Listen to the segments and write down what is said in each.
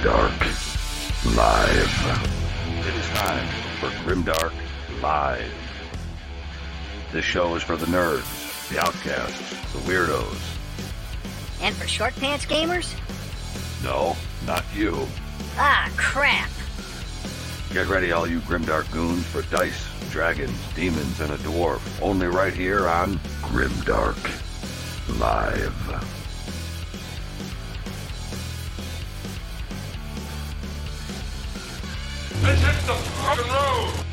Grimdark Live. It is time for Grimdark Live. This show is for the nerds, the outcasts, the weirdos. And for short pants gamers? No, not you. Ah, crap. Get ready, all you Grimdark goons, for dice, dragons, demons, and a dwarf. Only right here on Grimdark Live. The fucking road!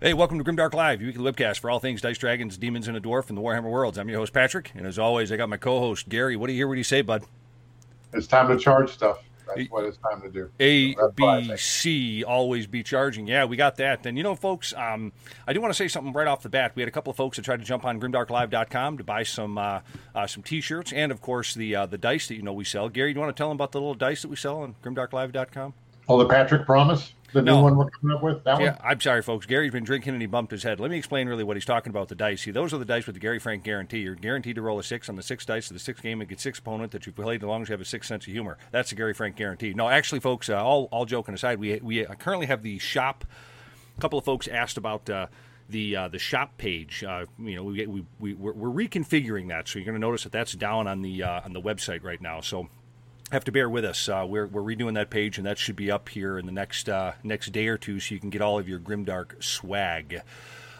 Hey, welcome to Grimdark Live, your weekly webcast for all things Dice Dragons, Demons, and a Dwarf in the Warhammer Worlds. I'm your host, Patrick, and as always, I got my co host, Gary. What do you hear? What do you say, bud? It's time to charge stuff. That's what it's time to do. A, That's what I B, think. C, always be charging. Yeah, we got that. And you know, folks, um, I do want to say something right off the bat. We had a couple of folks that tried to jump on grimdarklive.com to buy some uh, uh, some t-shirts and, of course, the uh, the dice that you know we sell. Gary, do you want to tell them about the little dice that we sell on grimdarklive.com? Oh, the Patrick Promise, the No. new one we're coming up with. That Yeah, one. I'm sorry, folks. Gary's been drinking and he bumped his head. Let me explain really what he's talking about. The dice. See, those are the dice with the Gary Frank guarantee. You're guaranteed to roll a six on the six dice of the sixth game and get six opponent that you've played as long as you have a six sense of humor. That's the Gary Frank guarantee. No, actually, folks. Uh, all all joking aside, we we uh, currently have the shop. A couple of folks asked about. Uh, the uh, the shop page, uh, you know, we, we, we we're, we're reconfiguring that, so you're going to notice that that's down on the uh, on the website right now. So have to bear with us. Uh, we're, we're redoing that page, and that should be up here in the next uh, next day or two, so you can get all of your Grimdark swag.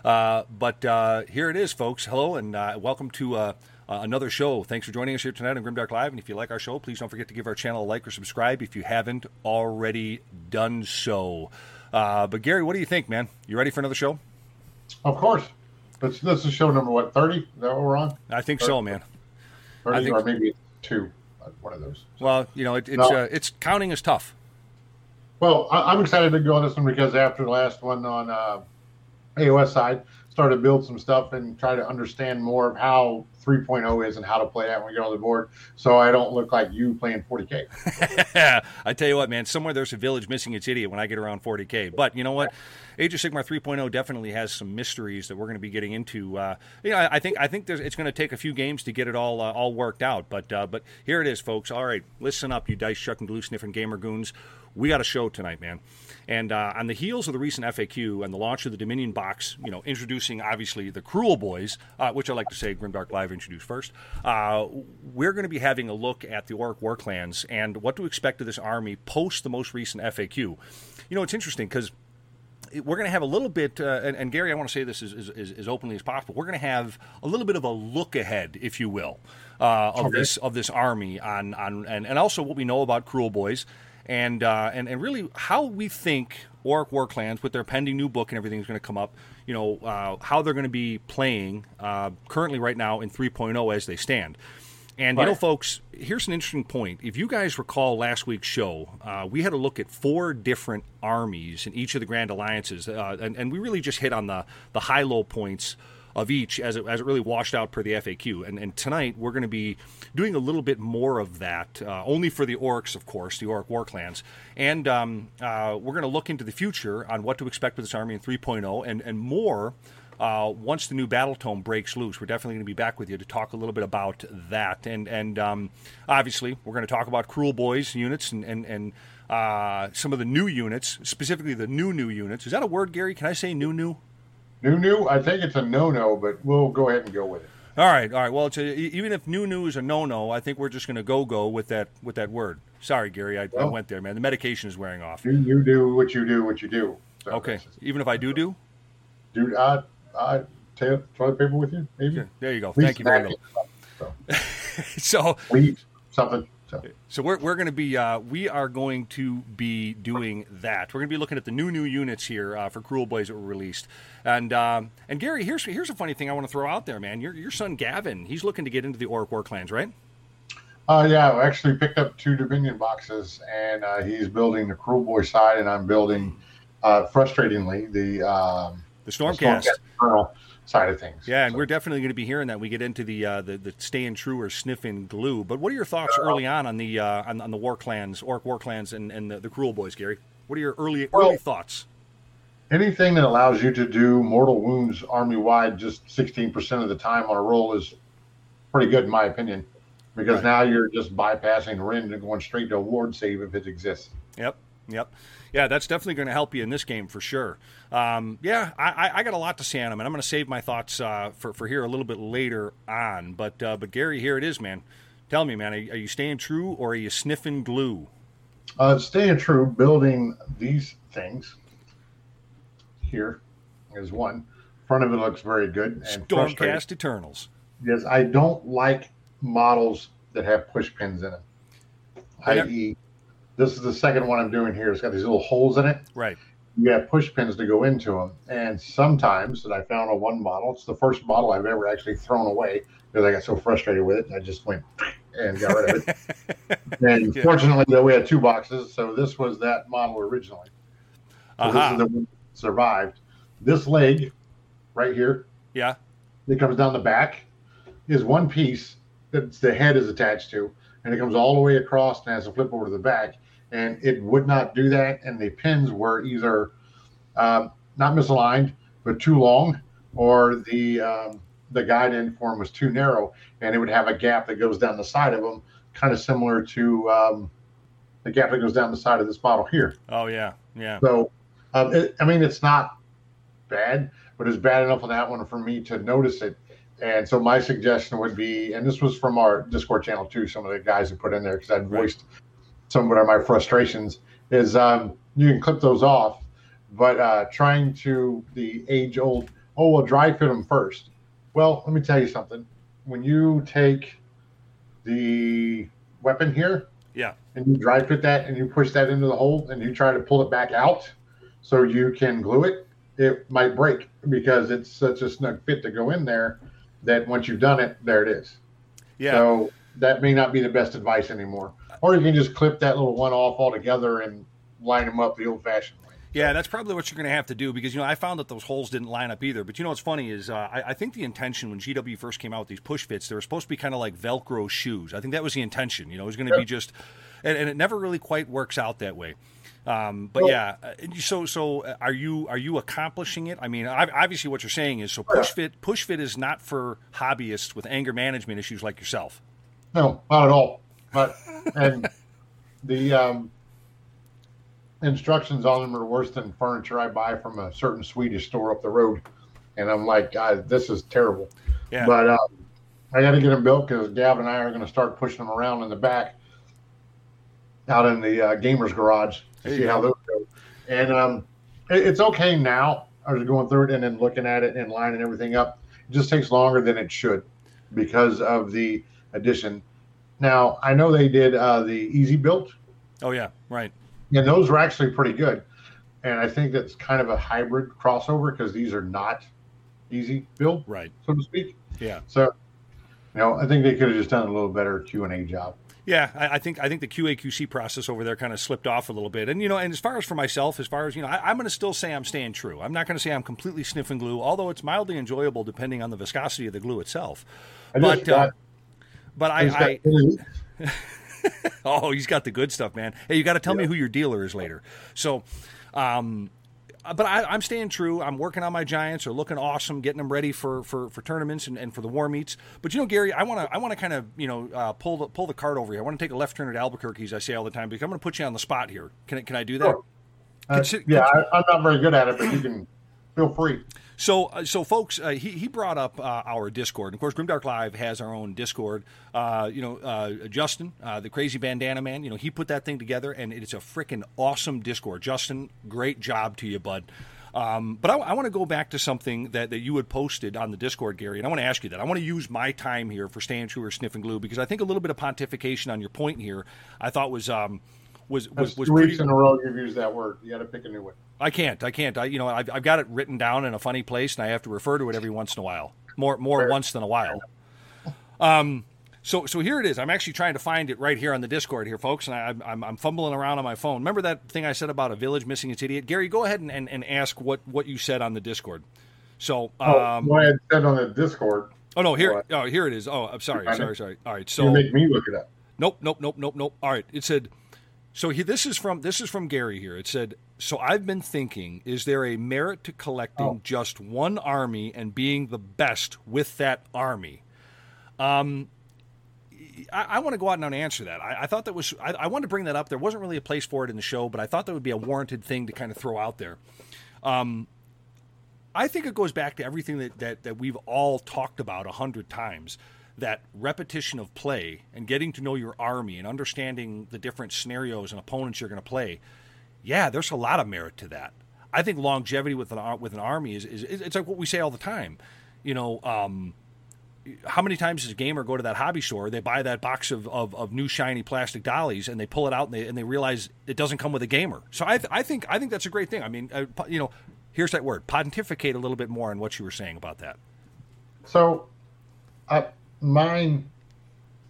Uh, but uh, here it is, folks. Hello, and uh, welcome to uh, uh, another show. Thanks for joining us here tonight on Grimdark Live. And if you like our show, please don't forget to give our channel a like or subscribe if you haven't already done so. Uh, but Gary, what do you think, man? You ready for another show? Of course. This, this is show number what? Thirty? Is that what we're on? I think so, man. Thirty, think- or maybe two. Well, you know, it, it's No. uh, it's counting is tough. Well, I, I'm excited to go on this one because after the last one on uh, AOS side, started to build some stuff and try to understand more of how 3.0 is and how to play that when we get on the board, so I don't look like you playing 40k. I tell you what, man, somewhere there's a village missing its idiot when I get around 40K. But you know what? Age of Sigmar 3.0 definitely has some mysteries that we're going to be getting into. Uh, you know, I, think I think it's going to take a few games to get it all uh, all worked out. But uh, but here it is, folks. All right, listen up, you dice chucking, glue sniffing gamer goons. We got a show tonight, man. And uh, on the heels of the recent FAQ and the launch of the Dominion box, you know, introducing obviously the Kruleboyz, uh, which I like to say Grimdark Live introduced first, uh, we're going to be having a look at the Orc War Clans and what to expect of this army post the most recent FAQ. You know, it's interesting because we're going to have a little bit, uh, and, and Gary, I want to say this as, as, as, openly as possible. We're going to have a little bit of a look ahead, if you will, uh, of Okay. this of this army on on and, and also what we know about Kruleboyz, and uh, and and really how we think Orc War Clans with their pending new book and everything is going to come up. You know uh, how they're going to be playing uh, currently right now in 3.0 as they stand. And you know, folks, here's an interesting point. If you guys recall last week's show, uh, we had a look at four different armies in each of the Grand Alliances, uh, and, and we really just hit on the the high low points of each as it, as it really washed out per the FAQ. And, and tonight we're going to be doing a little bit more of that, uh, only for the orcs, of course, the orc war clans, and um, uh, we're going to look into the future on what to expect with this army in 3.0 and and more uh, once the new battle tome breaks loose, we're definitely going to be back with you to talk a little bit about that. And and um, obviously, we're going to talk about Kruleboyz units and and and uh, some of the new units, specifically the new new units. Is that a word, Gary? Can I say new new? New, new. I think it's a no-no, but we'll go ahead and go with it. All right, all right. Well, it's a, even if new new is a no no, I think we're just going to go go with that with that word. Sorry, Gary, I, I went there, man. The medication is wearing off. You, you do what you do, what you do. So Okay, that's- even if I do do, Dude, I, I take toilet paper with you, maybe. there you go. Please Thank you very much. So, So. please, something. So, So we're, we're going to be uh, we are going to be doing that. We're going to be looking at the new new units here uh, for Kruleboyz that were released. And um, and Gary, here's here's a funny thing I want to throw out there, man. Your your son Gavin, he's looking to get into the Orc War Clans, right? uh, yeah, I actually picked up two Dominion boxes, and uh, he's building the Kruleboy side, and I'm building, uh, frustratingly, the um, The the Stormcast. Side of things. Yeah, and So, we're definitely going to be hearing that. We get into the uh, the, the staying true or sniffing glue. But what are your thoughts early on on the uh, on, on the War Clans, Orc War Clans, and, and the, the Kruleboyz, Gary? What are your early Well- early thoughts? anything that allows you to do mortal wounds army wide just 16% of the time on a roll is pretty good in my opinion because Right. now you're just bypassing Rend and going straight to a ward save if it exists. Yep. Yep. Yeah, that's definitely going to help you in this game for sure. Um, yeah, I, I- got a lot to say on him, and I'm going to save my thoughts uh, for for here a little bit later on. But uh, but Gary, here it is, man. Tell me, man, are, are you staying true or are you sniffing glue? Uh, staying true, building these things here is one. Front of it looks very good and. Stormcast Eternals. Yes, I don't like models that have push pins in them. I.e., this is the second one I'm doing here. It's got these little holes in it. Right. You have push pins to go into them. And sometimes, that I found on one model, it's the first model I've ever actually thrown away because I got so frustrated with it. I just went and got rid of it. and Yeah. fortunately, though, we had two boxes. So this was that model originally. So this is the one that survived. This leg right here Yeah. that comes down the back is one piece that the head is attached to, and it comes all the way across and has a flip over to the back. And it would not do that, and the pins were either um, not misaligned, but too long, or the um, the guide end form was too narrow, and it would have a gap that goes down the side of them, kind of similar to um, the gap that goes down the side of this model here. Oh yeah. Yeah. So, um, it, I mean, it's not bad, but it's bad enough on that one for me to notice it. And so, my suggestion would be, and this was from our Discord channel too, some of the guys who put in there because I'd Right. Some of what are my frustrations, is um, you can clip those off, but uh, trying to the age old, oh, well, dry fit them first. Well, let me tell you something. When you take the weapon here, Yeah. and you dry fit that and you push that into the hole and you try to pull it back out so you can glue it, it might break because it's such a snug fit to go in there that once you've done it, there it is. Yeah. So that may not be the best advice anymore. Or you can just clip that little one off altogether and line them up the old fashioned way. Yeah, that's probably what you're going to have to do because you know I found that those holes didn't line up either. But you know what's funny is uh, I, I think the intention when GW first came out with these push fits, they were supposed to be kind of like Velcro shoes. I think that was the intention. You know, it was going to be just, and, and it never really quite works out that way. Um, but Well- yeah, uh, so so uh, are you are you accomplishing it? I mean, obviously what you're saying is so push fit push fit is not for hobbyists with anger management issues like yourself. No, not at all. But and the um, instructions on them are worse than furniture I buy from a certain Swedish store up the road, and I'm like, God, this is terrible. Yeah. But um, I got to get them built because Gav and I are going to start pushing them around in the back, out in the uh, gamers garage to There see how go. those go. And um, it, it's okay now. I was going through it and then looking at it and lining everything up. It just takes longer than it should because of the addition. Now I know they did uh, the easy built, Oh yeah, right. and those were actually pretty good. And I think that's kind of a hybrid crossover because these are not easy build, Right. so to speak. Yeah. So, you know, I think they could have just done a little better Q and A job. Yeah, I, I think I think the QAQC process over there kind of slipped off a little bit, and you know, and as far as for myself, as far as you know, I, I'm going to still say I'm staying true. I'm not going to say I'm completely sniffing glue, although it's mildly enjoyable depending on the viscosity of the glue itself. I But uh, got, but I I, oh, he's got the good stuff, man. Hey, you got to tell me who your dealer is later. So, um, but I, I'm staying true. I'm working on my Giants. Are looking awesome, getting them ready for for, for tournaments and, and for the war meets. But you know, Gary, I want to I want to kind of you know uh, pull the pull the card over here. I want to take a left turn at Albuquerque, as I say all the time, because I'm going to put you on the spot here. Can I, can I do that? Sure. uh, yeah, I, I'm not very good at it, but you can feel free. So, uh, so folks, uh, he, he brought up uh, our Discord. Of course, Grimdark Live has our own Discord. Uh, you know, uh, Justin, uh, the crazy bandana man, you know, he put that thing together, and it's a freaking awesome Discord. Justin, great job to you, bud. Um, but I, I want to go back to something that, that you had posted on the Discord, Gary, and I want to ask you that. I want to use my time here for staying true or sniffing glue because I think a little bit of pontification on your point here, I thought was um, was was, That's was two pretty. weeks in a row you've used that word. You got to pick a new one. I can't. I can't. I you know I've, I've got it written down in a funny place, and I have to refer to it every once in a while. More more Fair. once than a while. Um. So so here it is. I'm actually trying to find it right here on the Discord here, folks, and I, I'm I'm fumbling around on my phone. Remember that thing I said about a village missing its idiot? Gary, go ahead and, and, and ask what what you said on the Discord. So Oh, um. what I had said on the Discord, Oh no, here oh here it is. Oh, I'm sorry, sorry, sorry. All right, you so make me look it up. Nope, nope, nope, nope, nope. All right. It said so he, this is from this is from Gary here. It said, "So I've been thinking, is there a merit to collecting Oh. just one army and being the best with that army?" Um I, I want to go out and answer that. I, I thought that was I, I wanted to bring that up. There wasn't really a place for it in the show, but I thought that would be a warranted thing to kind of throw out there. Um, I think it goes back to everything that, that, that we've all talked about a hundred times. That repetition of play and getting to know your army and understanding the different scenarios and opponents you're going to play. Yeah, there's a lot of merit to that. I think longevity with an with an army is, is it's like what we say all the time. You know, um, how many times does a gamer go to that hobby store? They buy that box of, of, of, new shiny plastic dollies, and they pull it out, and they, and they realize it doesn't come with a gamer. So I, th- I think I think that's a great thing. I mean, uh, you know, here's that word: pontificate a little bit more on what you were saying about that. So, uh, mine,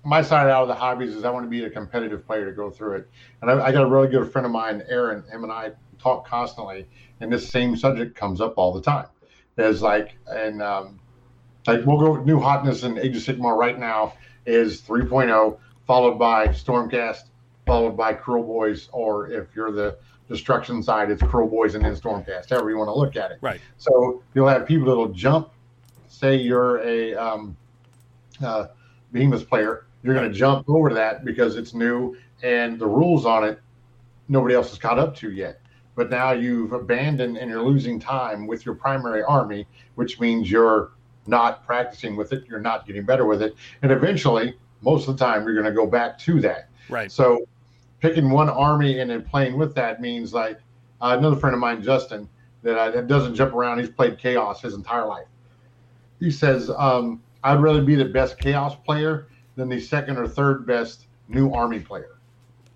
my side out of the hobbies is I want to be a competitive player to go through it, and I, I got a really good friend of mine, Aaron. Him and I talk constantly, and this same subject comes up all the time. There's like, and um, like we'll go new hotness in Age of Sigmar right now is 3.0, followed by Stormcast, followed by Kruleboyz, or if you're the destruction side, it's Kruleboyz and then Stormcast, however you want to look at it. Right. So you'll have people that'll jump. Say you're a um, uh, Behemoth player, you're going to jump over that because it's new and the rules on it nobody else has caught up to yet. But now you've abandoned and you're losing time with your primary army, which means you're not practicing with it, you're not getting better with it, and eventually, most of the time, you're going to go back to that. Right. So, picking one army and then playing with that means like uh, another friend of mine, Justin, that, uh, that doesn't jump around. He's played chaos his entire life. He says, um, "I'd rather be the best chaos player than the second or third best new army player,"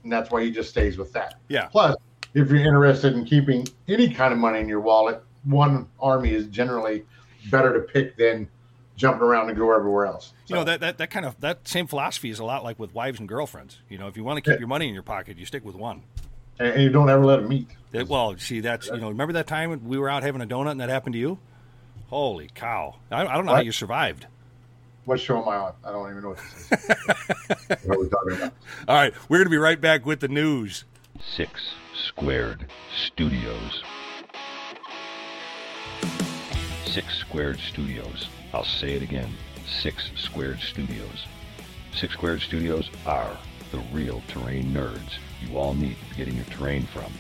and that's why he just stays with that. Yeah. Plus, if you're interested in keeping any kind of money in your wallet, one army is generally better to pick than jumping around and go everywhere else. So. You know that, that that kind of that same philosophy is a lot like with wives and girlfriends. You know, if you want to keep yeah. your money in your pocket, you stick with one, and, and you don't ever let them meet. That, well, see, that's you know, remember that time when we were out having a donut and that happened to you? Holy cow! I, I don't know what? how you survived. What show am I on? I don't even know what this is. what are we talking about? All right, we're going to be right back with the news. Six Squared Studios. Six Squared Studios. I'll say it again. Six Squared Studios. Six Squared Studios are the real terrain nerds you all need to be getting your terrain from.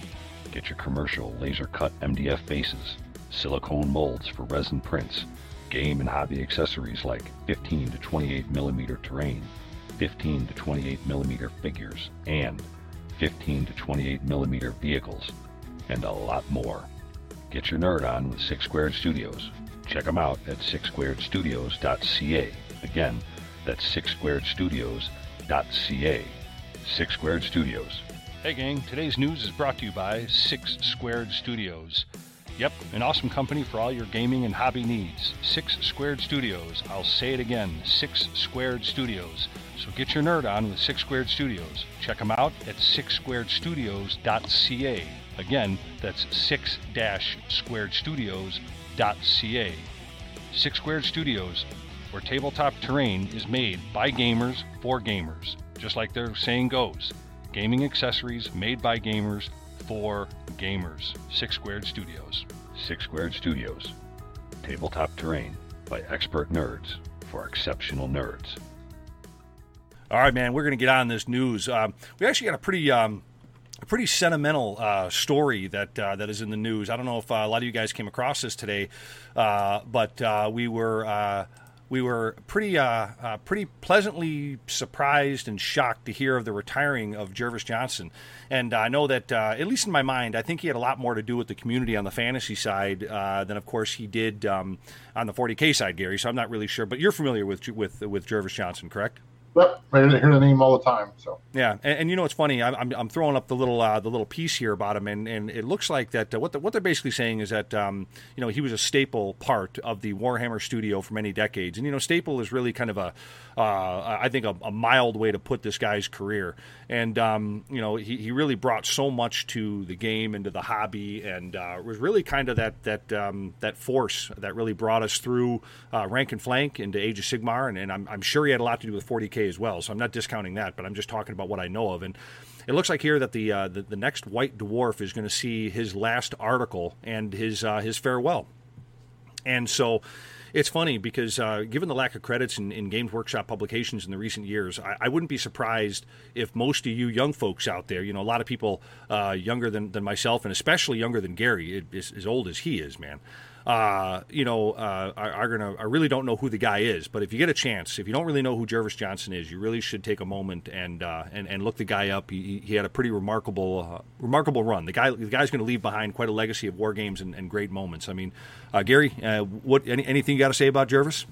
Get your commercial laser cut MDF bases, silicone molds for resin prints, game and hobby accessories like 15 to 28 millimeter terrain, 15 to 28 millimeter figures, and 15 to 28 millimeter vehicles, and a lot more. Get your nerd on with Six Squared Studios. Check them out at sixsquaredstudios.ca. Again, that's sixsquaredstudios.ca. Six Squared Studios. Hey gang, today's news is brought to you by Six Squared Studios. Yep, an awesome company for all your gaming and hobby needs. Six Squared Studios. I'll say it again, Six Squared Studios. So get your nerd on with Six Squared Studios. Check them out at sixsquaredstudios.ca. Again, that's six-squaredstudios.ca. Six Squared Studios, where tabletop terrain is made by gamers for gamers, just like their saying goes. Gaming accessories made by gamers for gamers. Six Squared Studios. Six Squared Studios. Tabletop terrain by expert nerds for exceptional nerds. All right, man, we're going to get on this news. Um, we actually got a pretty. Um, a pretty sentimental uh, story that uh, that is in the news. I don't know if uh, a lot of you guys came across this today, uh, but uh, we were uh, we were pretty uh, uh, pretty pleasantly surprised and shocked to hear of the retiring of Jervis Johnson. And I know that uh, at least in my mind, I think he had a lot more to do with the community on the fantasy side than, of course, he did um, on the 40k side, Gary. So I'm not really sure, but you're familiar with with with Jervis Johnson, correct? Yep, I hear the name all the time. So yeah, and, and you know what's funny? I'm, I'm throwing up the little uh, the little piece here about him, and, and it looks like that uh, what the, what they're basically saying is that um, you know he was a staple part of the Warhammer studio for many decades, and you know staple is really kind of a uh, I think a, a, mild way to put this guy's career, and um, you know he, he really brought so much to the game and to the hobby, and uh, was really kind of that that um, that force that really brought us through uh, rank and flank into Age of Sigmar, and, and I'm, I'm sure he had a lot to do with 40k as well. So I'm not discounting that, but I'm just talking about what I know of. And it looks like here that the uh, the, the, next White Dwarf is going to see his last article and his uh, his farewell. And so it's funny because uh, given the lack of credits in, in, Games Workshop publications in the recent years, I, I, wouldn't be surprised if most of you young folks out there, you know, a lot of people uh, younger than, than myself and especially younger than Gary, as, as old as he is, man, uh, you know, uh, are, are, gonna. I really don't know who the guy is, but if you get a chance, if you don't really know who Jervis Johnson is, you really should take a moment and uh, and, and look the guy up. He, he had a pretty remarkable uh, remarkable run. The guy the guy's going to leave behind quite a legacy of war games and, and great moments. I mean, uh, Gary, uh, what any, anything you got to say about Jervis?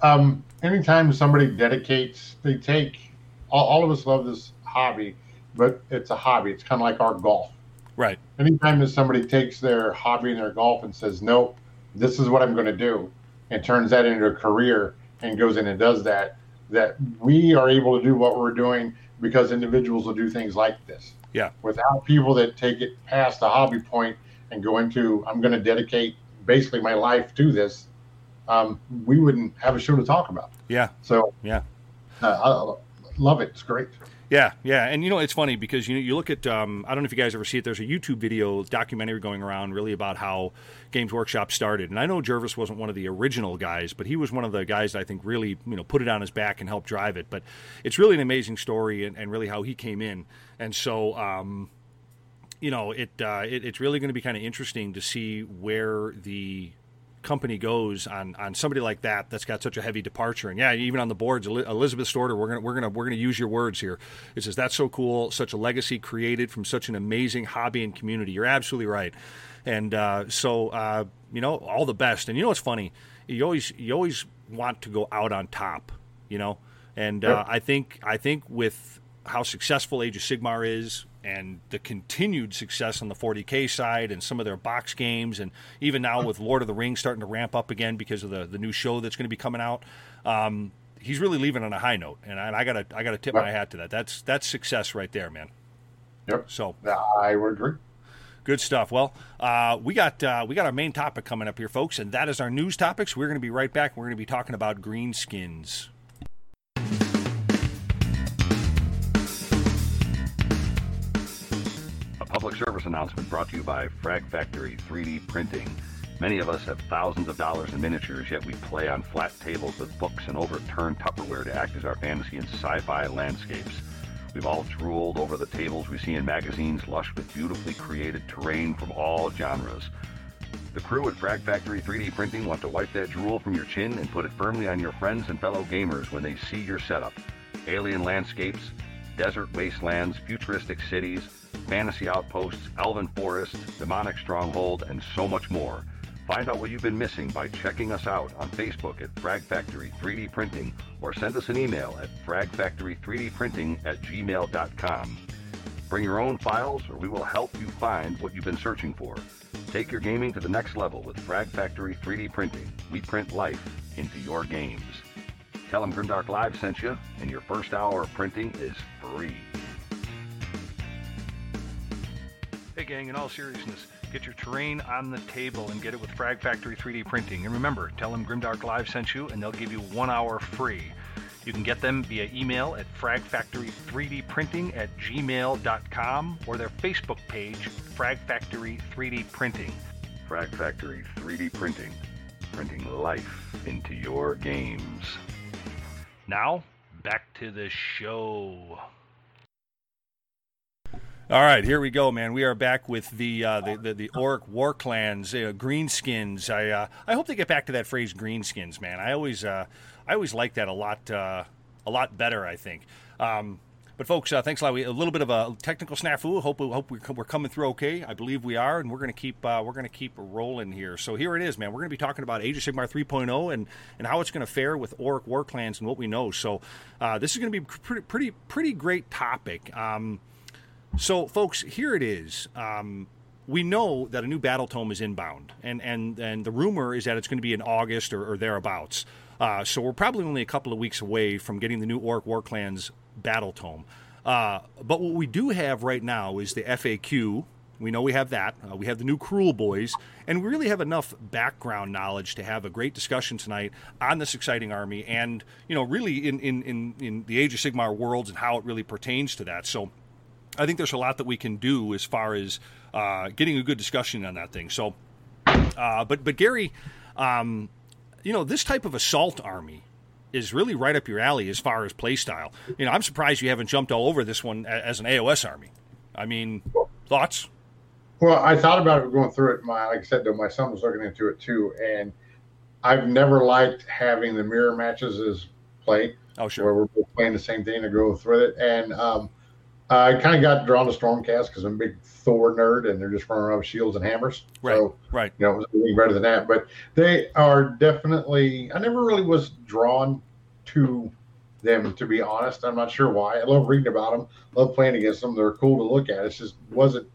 Um, anytime somebody dedicates, they take. All, all of us love this hobby, but it's a hobby. It's kind of like our golf Right. Anytime that somebody takes their hobby and their golf and says, "Nope, this is what I'm going to do," and turns that into a career and goes in and does that, that we are able to do what we're doing because individuals will do things like this. Yeah. Without people that take it past the hobby point and go into, I'm going to dedicate basically my life to this, um, we wouldn't have a show to talk about. Yeah. So yeah, uh, I love it. It's great. Yeah, yeah, and you know it's funny because you know you look at um, I don't know if you guys ever see it. There's a YouTube video documentary going around really about how Games Workshop started, and I know Jervis wasn't one of the original guys, but he was one of the guys that I think really you know put it on his back and helped drive it. But it's really an amazing story and, and really how he came in, and so. Um, you know, it, uh, it it's really going to be kind of interesting to see where the company goes on on somebody like that that's got such a heavy departure. And yeah, even on the boards, Elizabeth Storter, we're gonna we're gonna we're gonna use your words here. It says that's so cool, such a legacy created from such an amazing hobby and community. You're absolutely right. And uh, so uh, you know, all the best. And you know what's funny? You always you always want to go out on top. You know, and uh, I think I think with how successful Age of Sigmar is, and the continued success on the 40k side and some of their box games and even now with lord of the rings starting to ramp up again because of the, the new show that's going to be coming out um, he's really leaving on a high note and I, I gotta i gotta tip my hat to that that's that's success right there man yep so i would agree Good stuff. Well, uh, we got uh, we got our main topic coming up here, folks, and that is our news topics. We're going to be right back. We're going to be talking about green public service announcement brought to you by Frag Factory 3D Printing. Many of us have thousands of dollars in miniatures, yet we play on flat tables with books and overturned Tupperware to act as our fantasy and sci-fi landscapes. We've all drooled over the tables we see in magazines lush with beautifully created terrain from all genres. The crew at Frag Factory 3D Printing want to wipe that drool from your chin and put it firmly on your friends and fellow gamers when they see your setup. Alien landscapes, desert wastelands, futuristic cities, fantasy outposts, elven forests, demonic stronghold, and so much more. Find out what you've been missing by checking us out on Facebook at Frag Factory 3D Printing or send us an email at fragfactory3dprinting at gmail.com. Bring your own files or we will help you find what you've been searching for. Take your gaming to the next level with Frag Factory 3D Printing. We print life into your games. Tell them Grimdark Live sent you, and your first hour of printing is free. Hey, gang, in all seriousness, get your terrain on the table and get it with Frag Factory 3D Printing. And remember, tell them Grimdark Live sent you, and they'll give you one hour free. You can get them via email at fragfactory3dprinting at gmail.com or their Facebook page, Frag Factory 3D Printing. Frag Factory 3D Printing, printing life into your games. Now, back to the show. All right, here we go, man. We are back with the uh, the, the, the Orc War Clans, uh, Greenskins. I uh, I hope they get back to that phrase, Greenskins, man. I always uh, I always like that a lot uh, a lot better. I think. Um, but folks, uh, thanks a lot. We, a little bit of a technical snafu. Hope hope we're coming through okay. I believe we are, and we're going to keep uh, we're to keep rolling here. So here it is, man. We're going to be talking about Age of Sigmar 3.0 and and how it's going to fare with Orc War Clans and what we know. So uh, this is going to be pretty pretty pretty great topic. Um, so, folks, here it is. Um, we know that a new battle tome is inbound, and and and the rumor is that it's going to be in August or, or thereabouts. Uh, so we're probably only a couple of weeks away from getting the new Orc War Clans battle tome. Uh, but what we do have right now is the FAQ. We know we have that. Uh, we have the new Kruleboyz, and we really have enough background knowledge to have a great discussion tonight on this exciting army, and you know, really in in in, in the Age of Sigmar worlds and how it really pertains to that. So I think there's a lot that we can do as far as uh, getting a good discussion on that thing. So, uh, but but Gary, um, you know, this type of assault army is really right up your alley as far as play style. You know, I'm surprised you haven't jumped all over this one as an AOS army. I mean, thoughts? Well, I thought about it going through it. My like I said, though, my son was looking into it too, and I've never liked having the mirror matches as play. Oh, sure. Where we're playing the same thing to go through it, and um, I kind of got drawn to Stormcast because I'm a big Thor nerd, and they're just running around with shields and hammers. Right. So, right. You know, it was anything better than that. But they are definitely. I never really was drawn to them, to be honest. I'm not sure why. I love reading about them. Love playing against them. They're cool to look at. It just wasn't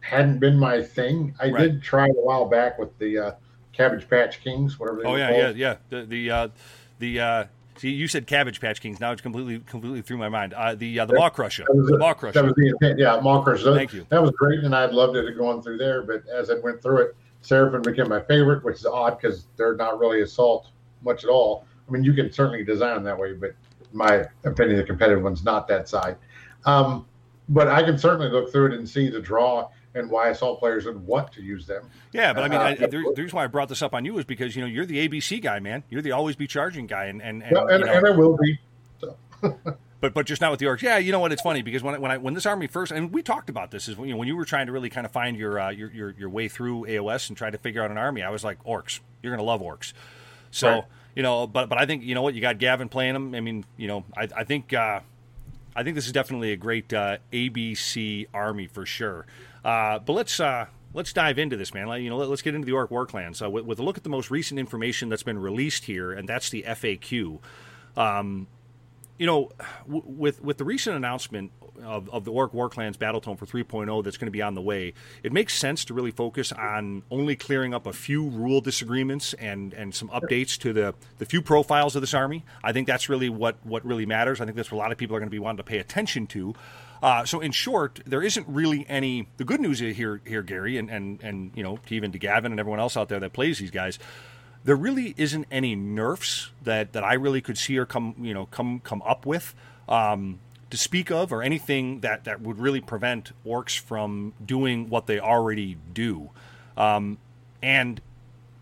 hadn't been my thing. I Right. did try a while back with the uh, Cabbage Patch Kings, whatever they Oh were yeah, yeah, yeah. The the uh, the uh, see, you said Cabbage Patch Kings. Now it's completely completely through my mind. Uh, the uh, the Maw-krusha, That was, the. Maw that Crusher. was the intent. Yeah, Maw-krusha. Thank you. That was great, and I loved it going through there. But as I went through it, Seraphon became my favorite, which is odd because they're not really assault much at all. I mean, you can certainly design them that way, but my opinion, the competitive one's not that side. Um, but I can certainly look through it and see the draw and why assault players would want to use them. Yeah, but I mean, Uh, I, the, the reason why I brought this up on you is because you know you're the ABC guy, man. You're the always be charging guy, and and, and, Yeah, and, you know, and I will be. but but just not with the orcs. Yeah, you know what? It's funny because when I, when I when this army first and we talked about this is when, you know when you were trying to really kind of find your uh, your, your your way through AOS and try to figure out an army. I was like orcs. You're gonna love orcs. So Right. you know, but but I think you know what you got Gavin playing them. I mean, you know, I I think. Uh, I think this is definitely a great uh, ABC army for sure. Uh, but let's uh, let's dive into this, man. Like, you know, let, us get into the Orc War Clans. Uh, with, with a look at the most recent information that's been released here, and that's the FAQ. Um, you know, w- with with the recent announcement of, of the Orc War Clans Battletome for 3.0 that's going to be on the way, it makes sense to really focus on only clearing up a few rule disagreements and, and some updates to the, the few profiles of this army. I think that's really what, what really matters. I think that's what a lot of people are going to be wanting to pay attention to. Uh, so in short, there isn't really any. The good news here, here, Gary, and, and, and you know, even to Gavin and everyone else out there that plays these guys there really isn't any nerfs that, that I really could see or come you know come come up with um, to speak of, or anything that, that would really prevent orcs from doing what they already do. Um, and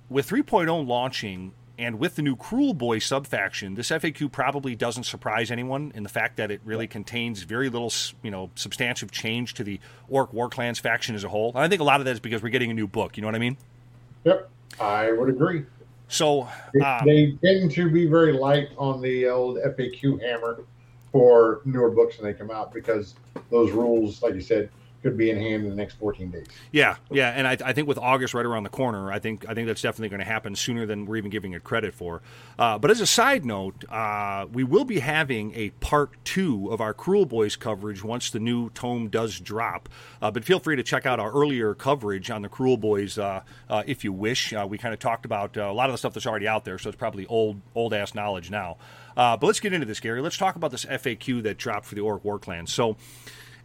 with 3.0 launching, and with the new Kruleboy subfaction, this FAQ probably doesn't surprise anyone in the fact that it really contains very little, you know, substantive change to the Orc War Clans faction as a whole. And I think a lot of that is because we're getting a new book. You know what I mean? Yep, I would agree. So They, um, they tend to be very light on the old FAQ hammer for newer books when they come out because those rules, like you said, could be in hand in the next 14 days. Yeah, yeah, and I, I think with August right around the corner, I think I think that's definitely going to happen sooner than we're even giving it credit for. Uh, but as a side note, uh, we will be having a part two of our Kruleboyz coverage once the new tome does drop. Uh, but feel free to check out our earlier coverage on the Kruleboyz uh, uh, if you wish. Uh, we kind of talked about a lot of the stuff that's already out there, so it's probably old old ass knowledge now. Uh, but let's get into this, Gary. Let's talk about this FAQ that dropped for the Orc War Clan. So.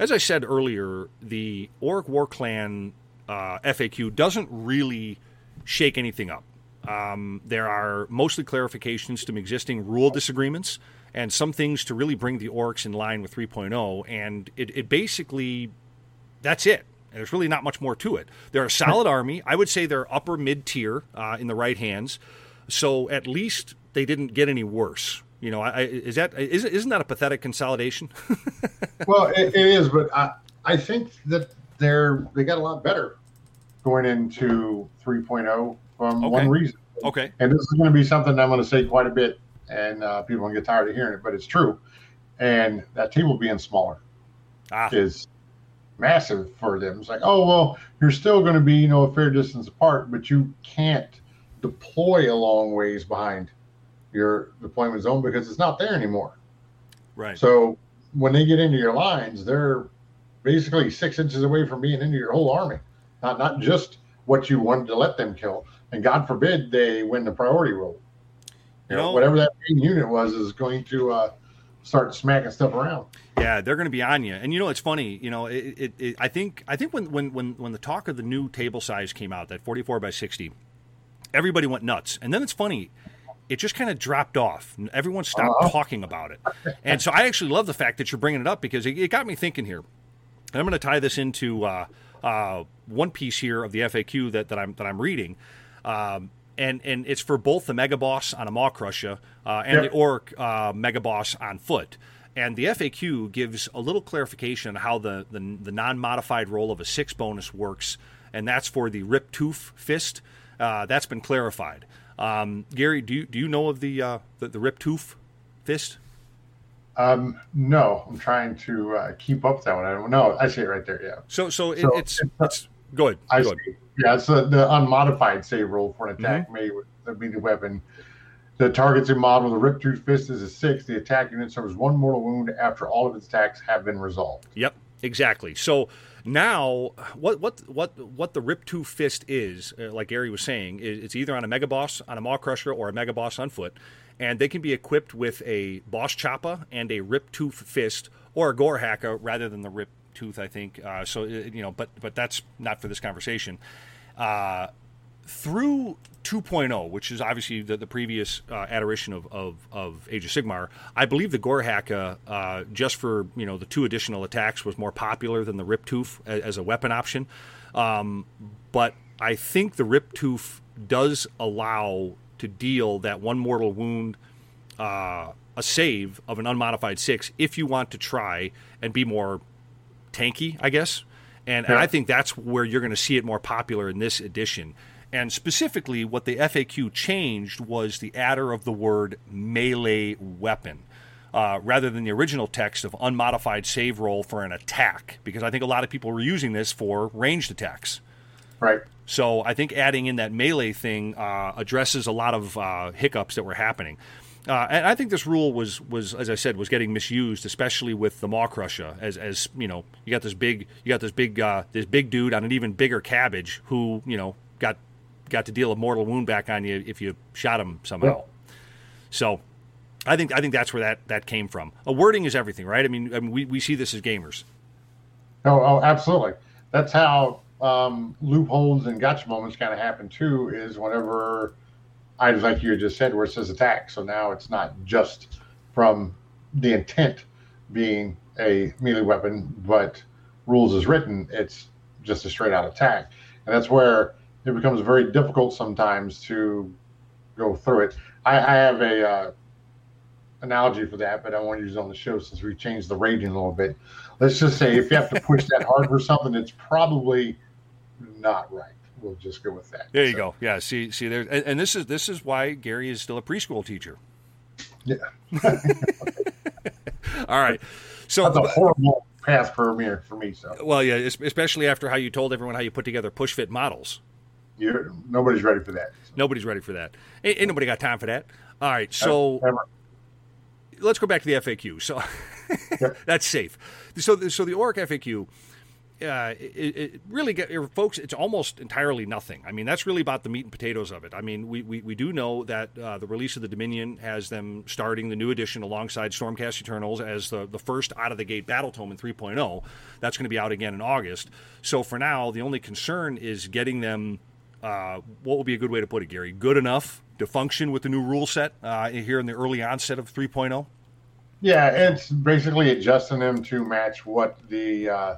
As I said earlier, the Orc War Clan uh, FAQ doesn't really shake anything up. Um, there are mostly clarifications to existing rule disagreements and some things to really bring the orcs in line with 3.0. And it, it basically, that's it. There's really not much more to it. They're a solid army. I would say they're upper mid tier uh, in the right hands. So at least they didn't get any worse. You know, I, is that is, isn't that a pathetic consolidation? well, it, it is, but I, I think that they're they got a lot better going into 3.0 from Okay. one reason. okay. And this is going to be something I'm going to say quite a bit, and uh, people will get tired of hearing it, but it's true. And that table being smaller Ah, is massive for them. It's like, oh well, you're still going to be you know a fair distance apart, but you can't deploy a long ways behind your deployment zone because it's not there anymore. right. So when they get into your lines, they're basically six inches away from being into your whole army, not not just what you wanted to let them kill. And God forbid they win the priority roll. You know, No. whatever that main unit was is going to uh, start smacking stuff around. Yeah, they're going to be on you. And you know, it's funny. You know, it, it, it, I think I think when, when when when the talk of the new table size came out, that 44 by 60, everybody went nuts. And then it's funny. It just kind of dropped off. Everyone stopped Uh-huh. talking about it. And so I actually love the fact that you're bringing it up because it, it got me thinking here. And I'm going to tie this into uh, uh, one piece here of the FAQ that, that I'm that I'm reading. Um, and and it's for both the Mega Boss on a Maw-krusha uh, and the Orc uh, Mega Boss on foot. And the FAQ gives a little clarification on how the, the, the non modified roll of a six bonus works, and that's for the Rip Tooth Fist. Uh, that's been clarified. Um, Gary, do you, do you know of the, uh, the, the Rip Tooth Fist? Um, no, I'm trying to uh, keep up that one. I don't know. I see it right there. Yeah, So, so, it, So it's, it's- it's good. I good. see. Yeah, it's the, the unmodified save roll for an attack Mm-hmm. made with the melee weapon. The target's a model. The Rip Tooth Fist is a six. The attack unit suffers one mortal wound after all of its attacks have been resolved. Yep, exactly. So now, what what what what the Rip Tooth Fist is, uh, like Gary was saying, is it's either on a Mega Boss, on a Maw-krusha, or a Mega Boss on foot, and they can be equipped with a Boss Choppa and a Rip Tooth Fist, or a Gore-hacka rather than the Rip Tooth. I think uh, so. uh, You know, but but that's not for this conversation. Uh, through 2.0, which is obviously the, the previous uh, adoration of, of, of Age of Sigmar, I believe the Gore-hacka, uh, just for you know the two additional attacks, was more popular than the Rip Tooth as, as a weapon option. Um, but I think the Rip Tooth does allow to deal that one mortal wound, uh, a save of an unmodified six, if you want to try and be more tanky, I guess. And, and I think that's where you're going to see it more popular in this edition. And specifically, what the FAQ changed was the adder of the word melee weapon. Uh, rather than the original text of unmodified save roll for an attack, because I think a lot of people were using this for ranged attacks. Right. So I think adding in that melee thing uh, addresses a lot of uh, hiccups that were happening. Uh, and I think this rule was, was, as I said, was getting misused, especially with the Maw-krusha. As, as you know, you got this big, you got this big, uh, this big dude on an even bigger cabbage who, you know, got got to deal a mortal wound back on you if you shot him somehow. So, I think I think that's where that that came from. A wording is everything, right? I mean, I mean, we, we see this as gamers. Oh, oh, absolutely. That's how um, loopholes and gotcha moments kind of happen too. Is whenever items like you just said, where it says attack. So now it's not just from the intent being a melee weapon, but rules is written. It's just a straight out attack, and that's where it becomes very difficult sometimes to go through it. I, I have a uh, analogy for that, but I want to use it on the show since we changed the rating a little bit. Let's just say if you have to push that hard for something, it's probably not right. We'll just go with that. There you So, go. Yeah. See, see there, and, and this is this is why Gary is still a preschool teacher. Yeah, All right. So, that's a horrible path for me. For me, so well, yeah, especially after how you told everyone how you put together push fit models. You nobody's ready for that. Nobody's ready for that. Ain't, ain't nobody got time for that. All right. So Ever. let's go back to the FAQ. So that's safe. So, the, so the ORC FAQ, uh, it, it really, get, folks, it's almost entirely nothing. I mean, that's really about the meat and potatoes of it. I mean, we, we, we do know that uh, the release of the Dominion has them starting the new edition alongside Stormcast Eternals as the, the first out of the gate battle tome in 3.0. That's going to be out again in August. So for now, the only concern is getting them. Uh, what would be a good way to put it, Gary? Good enough to function with the new rule set uh, here in the early onset of oh? 3.0? Yeah, it's basically adjusting them to match what the uh,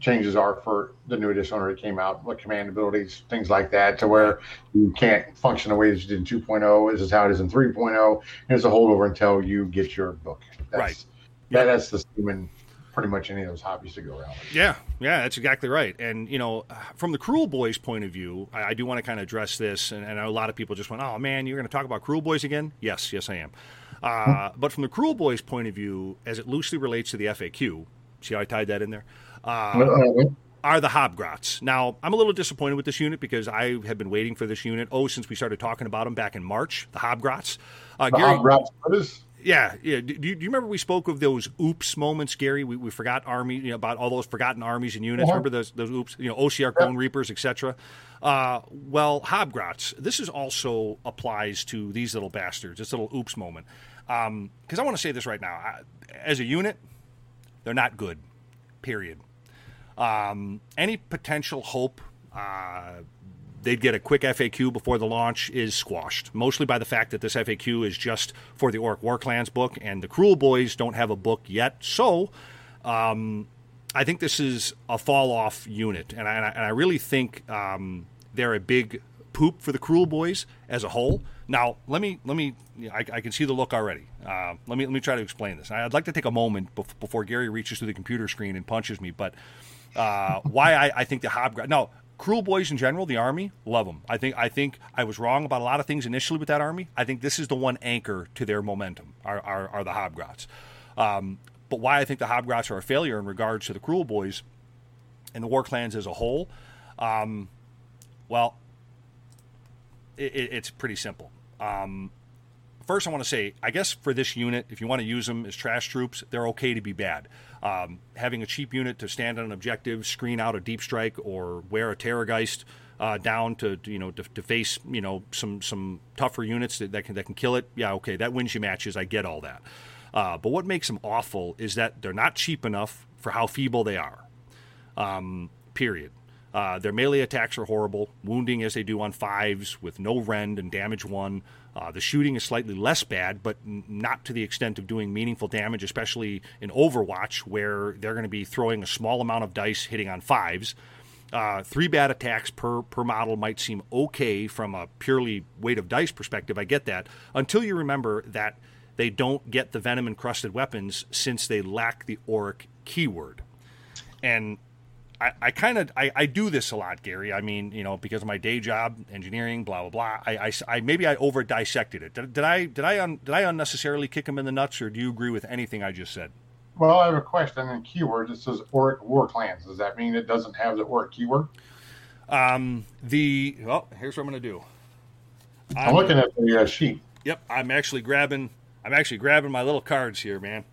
changes are for the new edition when it came out, what command abilities, things like that, to where you can't function the way that you did in 2.0. This is how it is in 3.0, and it's a holdover until you get your book. That's, Right. That, that's the in pretty much any of those hobbies to go around. Yeah, yeah, that's exactly right. And you know, from the Kruleboyz point of view, I, I do want to kind of address this. And, and a lot of people just went, "Oh man, you're going to talk about Kruleboyz again?" Yes, yes, I am. Uh, but from the Kruleboyz point of view, as it loosely relates to the FAQ, see how I tied that in there. Uh, Uh, are the Hobgrots. Now, I'm a little disappointed with this unit because I have been waiting for this unit. Oh, since we started talking about them back in March, the Hobgrots. Uh, the Gary, Hobgrots, what is yeah, yeah. Do, do you do you remember we spoke of those oops moments, Gary? We, we forgot army, you know, about all those forgotten armies and units. Uh-huh. Remember those those oops, you know, Ossiarch Bonereapers, etc. Uh, well, Hobgrots. This is also applies to these little bastards. This little oops moment. Because I want to say this right now. I, as a unit, they're not good. Period. Um, any potential hope uh, they'd get a quick FAQ before the launch is squashed, mostly by the fact that this FAQ is just for the Orc War Clans book, and the Kruleboyz don't have a book yet. So, um, I think this is a fall off unit, and I, and I really think um, they're a big poop for the Kruleboyz as a whole. Now, let me let me. I, I can see the look already. Uh, let me let me try to explain this. I'd like to take a moment bef- before Gary reaches through the computer screen and punches me. But uh, why I, I think the Hobgoblin. No, Kruleboyz in general, the Army, love them. I think I think I was wrong about a lot of things initially with that Army. I think this is the one anchor to their momentum. Are are, are the Hobgrots. Um, but why I think the Hobgrots are a failure in regards to the Kruleboyz and the War Clans as a whole. Um, well, it, it's pretty simple. Um, first, I want to say, I guess for this unit, if you want to use them as trash troops, they're okay to be bad. Um, having a cheap unit to stand on an objective, screen out a deep strike, or wear a Terrorgeist uh, down to, you know to, to, face you know some some tougher units that, that can that can kill it. Yeah, okay, that wins you matches. I get all that. Uh, but what makes them awful is that they're not cheap enough for how feeble they are. Um, period. Uh, their melee attacks are horrible, wounding as they do on fives with no rend and damage one. Uh, the shooting is slightly less bad, but n- not to the extent of doing meaningful damage, especially in Overwatch, where they're going to be throwing a small amount of dice hitting on fives. Uh, three bad attacks per per model might seem okay from a purely weight of dice perspective. I get that until you remember that they don't get the venom encrusted weapons since they lack the Orruk keyword. And I, I kind of I, I, do this a lot, Gary. I mean, you know, because of my day job, engineering, blah blah blah. I, I, I maybe I over dissected it. Did, did I did I un, did I unnecessarily kick him in the nuts, or do you agree with anything I just said? Well, I have a question in keyword. It says Orruk War Clans. Does that mean it doesn't have the Orruk keyword? Um, the well, here's what I'm going to do. I'm, I'm, looking at the uh, sheet. Yep, I'm actually grabbing. I'm actually grabbing my little cards here, man.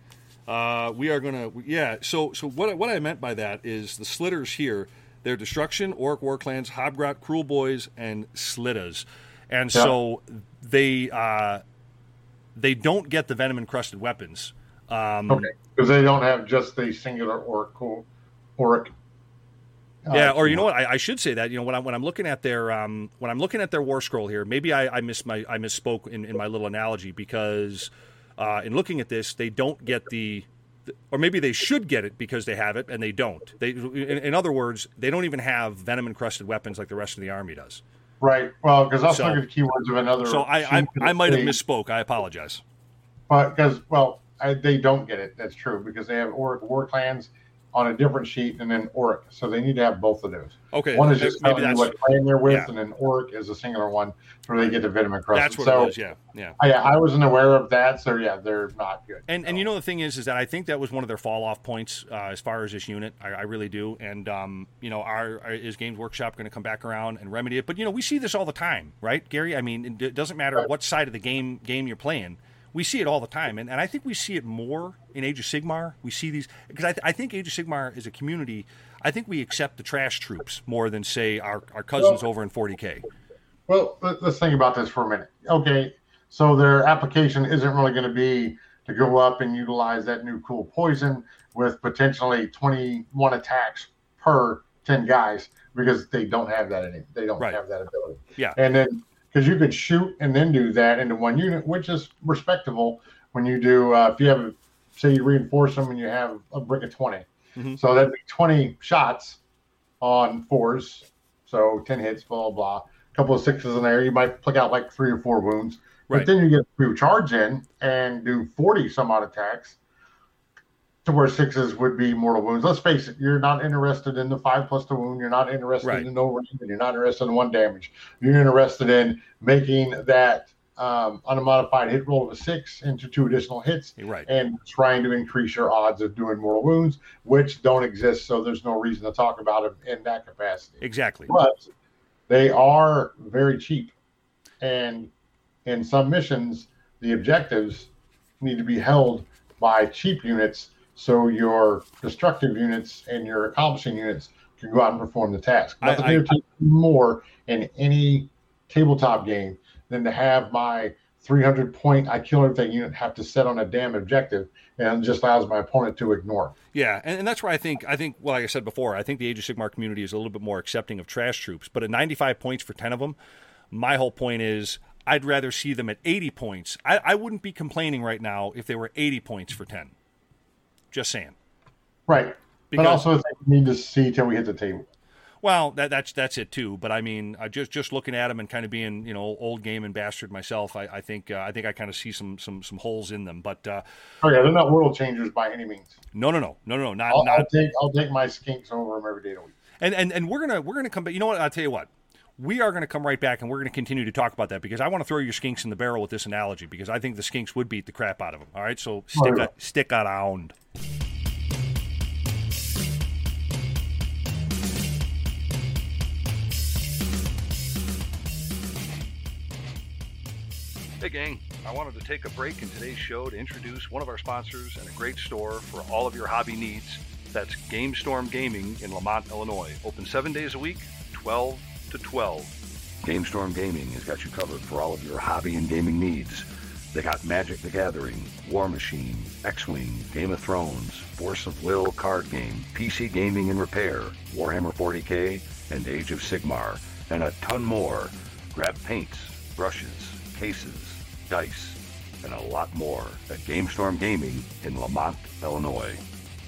Uh, we are going to, yeah. So, so what, what I meant by that is the Slittaz here. They're destruction, Orruk war clans, Hobgrot, Kruleboyz, and Slittaz, and yeah. so they uh, they don't get the venom encrusted weapons. Um, okay, because they don't have just the singular Oracle, Orruk. Uh, yeah, or you know what? I, I, should say that you know when I'm when I'm looking at their um, when I'm looking at their war scroll here, maybe I, I miss my I misspoke in, in my little analogy because uh, in looking at this, they don't get the, or maybe they should get it because they have it and they don't. They, in, in other words, they don't even have venom encrusted weapons like the rest of the army does. Right. Well, because I'll so, look at the keywords of another. So I, I, I might have misspoke. I apologize. But because well, I, they don't get it. That's true because they have Orruk war clans on a different sheet and then Orruk. So they need to have both of those. Okay. One is just telling you what clan they're with, yeah. and then Orruk is a singular one where they get the venom encrusted. That's what so, it is. Yeah, yeah. I, I wasn't aware of that, so yeah, they're not good. And so. and you know the thing is, is that I think that was one of their fall off points uh, as far as this unit. I, I really do. And um, you know, our, our is Games Workshop going to come back around and remedy it? But you know, we see this all the time, right, Gary? I mean, it doesn't matter right. what side of the game game you're playing we see it all the time, and, and I think we see it more in Age of Sigmar. We see these because I, th- I think Age of Sigmar is a community. I think we accept the trash troops more than say our, our cousins well, over in 40k. Well, let's think about this for a minute. Okay, so their application isn't really going to be to go up and utilize that new cool poison with potentially 21 attacks per 10 guys because they don't have that any they don't right. have that ability. Yeah. And then because you could shoot and then do that into one unit, which is respectable when you do. Uh, if you have, say, you reinforce them and you have a brick of 20 mm-hmm. so that'd be twenty shots on fours, so ten hits, blah blah blah. A couple of sixes in there, you might pluck out like three or four wounds. Right. But then you get to charge in and do forty some odd attacks to where sixes would be mortal wounds. Let's face it, you're not interested in the five plus the wound. You're not interested right. in no range, and you're not interested in one damage. You're interested in making that um, unmodified hit roll of a six into two additional hits, right. and trying to increase your odds of doing mortal wounds, which don't exist. So there's no reason to talk about them in that capacity. Exactly. But they are very cheap, and in some missions, the objectives need to be held by cheap units so your destructive units and your accomplishing units can go out and perform the task. Nothing I, I, more in any tabletop game than to have my 300 point I kill everything unit have to set on a damn objective and just allows my opponent to ignore. Yeah, and, and that's where I think I think well, like I said before, I think the Age of Sigmar community is a little bit more accepting of trash troops. But at 95 points for 10 of them, my whole point is I'd rather see them at 80 points. I, I wouldn't be complaining right now if they were 80 points for 10. Just saying. Right. Because, but also, I we need to see till we hit the table. Well, that, that's that's it too. But I mean, uh, just just looking at them and kind of being you know old game and bastard myself, I, I think uh, I think I kind of see some some some holes in them. But uh, oh yeah, they're not world changers by any means. No, no, no, no, no, not. I'll, not... I'll take I'll take my skinks over them every day of the week. And and and we're gonna we're gonna come back. You know what? I'll tell you what. We are going to come right back and we're going to continue to talk about that because I want to throw your skinks in the barrel with this analogy because I think the skinks would beat the crap out of them. All right, so stick, oh, yeah. a, stick around. Hey, gang. I wanted to take a break in today's show to introduce one of our sponsors and a great store for all of your hobby needs. That's GameStorm Gaming in Lemont, Illinois. Open seven days a week, 12 to 12. GameStorm Gaming has got you covered for all of your hobby and gaming needs. They got Magic the Gathering, War Machine, X-Wing, Game of Thrones, Force of Will card game, PC gaming and repair, Warhammer 40k, and Age of Sigmar, and a ton more. Grab paints, brushes, cases, dice, and a lot more at GameStorm Gaming in Lemont, Illinois.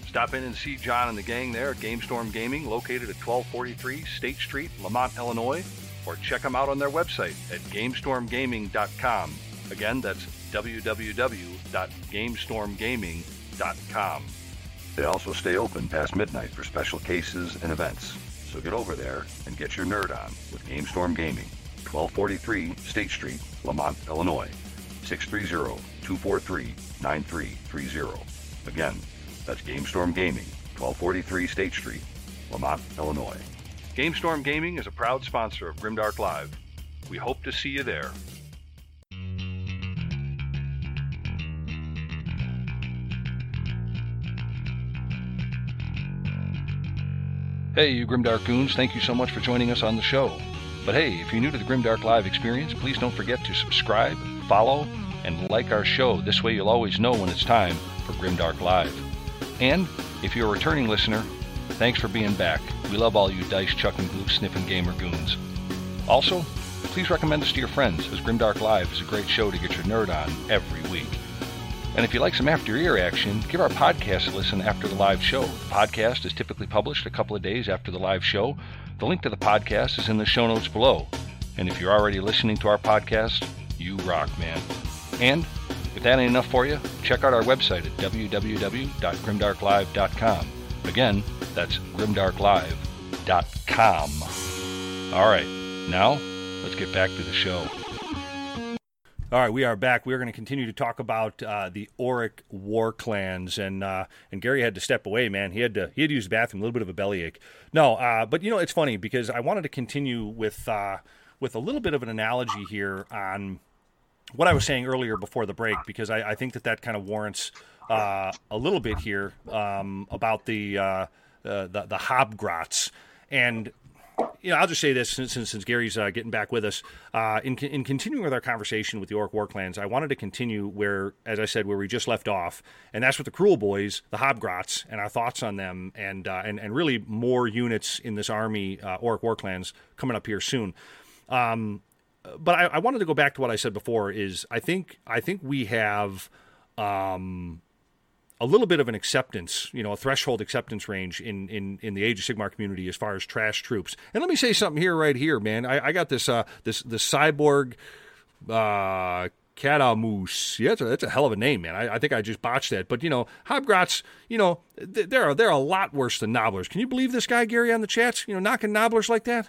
Stop in and see John and the gang there at GameStorm Gaming, located at 1243 State Street, Lemont, Illinois, or check them out on their website at GameStormGaming.com. Again, that's www.gamestormgaming.com. They also stay open past midnight for special cases and events. So get over there and get your nerd on with GameStorm Gaming, 1243 State Street, Lemont, Illinois. 630-243-9330. Again, that's GameStorm Gaming, 1243 State Street, Lemont, Illinois. GameStorm Gaming is a proud sponsor of Grimdark Live. We hope to see you there. Hey, you Grimdark Goons, thank you so much for joining us on the show. But hey, if you're new to the Grimdark Live experience, please don't forget to subscribe, follow, and like our show. This way you'll always know when it's time for Grimdark Live. And if you're a returning listener, thanks for being back. We love all you dice chucking, glue sniffing gamer goons. Also, please recommend us to your friends, as Grimdark Live is a great show to get your nerd on every week. And if you like some after ear action, give our podcast a listen after the live show. The podcast is typically published a couple of days after the live show. The link to the podcast is in the show notes below. And if you're already listening to our podcast, you rock, man. And if that ain't enough for you, check out our website at www.grimdarklive.com. Again, that's grimdarklive.com. All right, now let's get back to the show. All right, we are back. We're going to continue to talk about uh, the Orruk war clans, and uh, and Gary had to step away. Man, he had to he had to use the bathroom, a little bit of a bellyache. No, uh, but you know it's funny because I wanted to continue with uh, with a little bit of an analogy here on what I was saying earlier before the break, because I, I think that that kind of warrants uh, a little bit here um, about the, uh, the the Hobgrots and you know, I'll just say this since, since, Gary's uh, getting back with us. Uh, in, in continuing with our conversation with the Orruk War Clans, I wanted to continue where, as I said, where we just left off, and that's with the Kruleboyz, the Hobgrots, and our thoughts on them, and uh, and and really more units in this army, uh, Orruk War Clans, coming up here soon. Um, but I, I, wanted to go back to what I said before. Is I think I think we have. Um, a little bit of an acceptance, you know, a threshold acceptance range in, in, in the Age of Sigmar community as far as trash troops. And let me say something here, right here, man. I, I got this uh, this the cyborg uh, Catamoose. Yeah, that's a, that's a hell of a name, man. I, I, think I just botched that. But, you know, Hobgrots, you know, they're, they're a lot worse than Nobblers. Can you believe this guy, Gary, on the chats? You know, knocking Nobblers like that?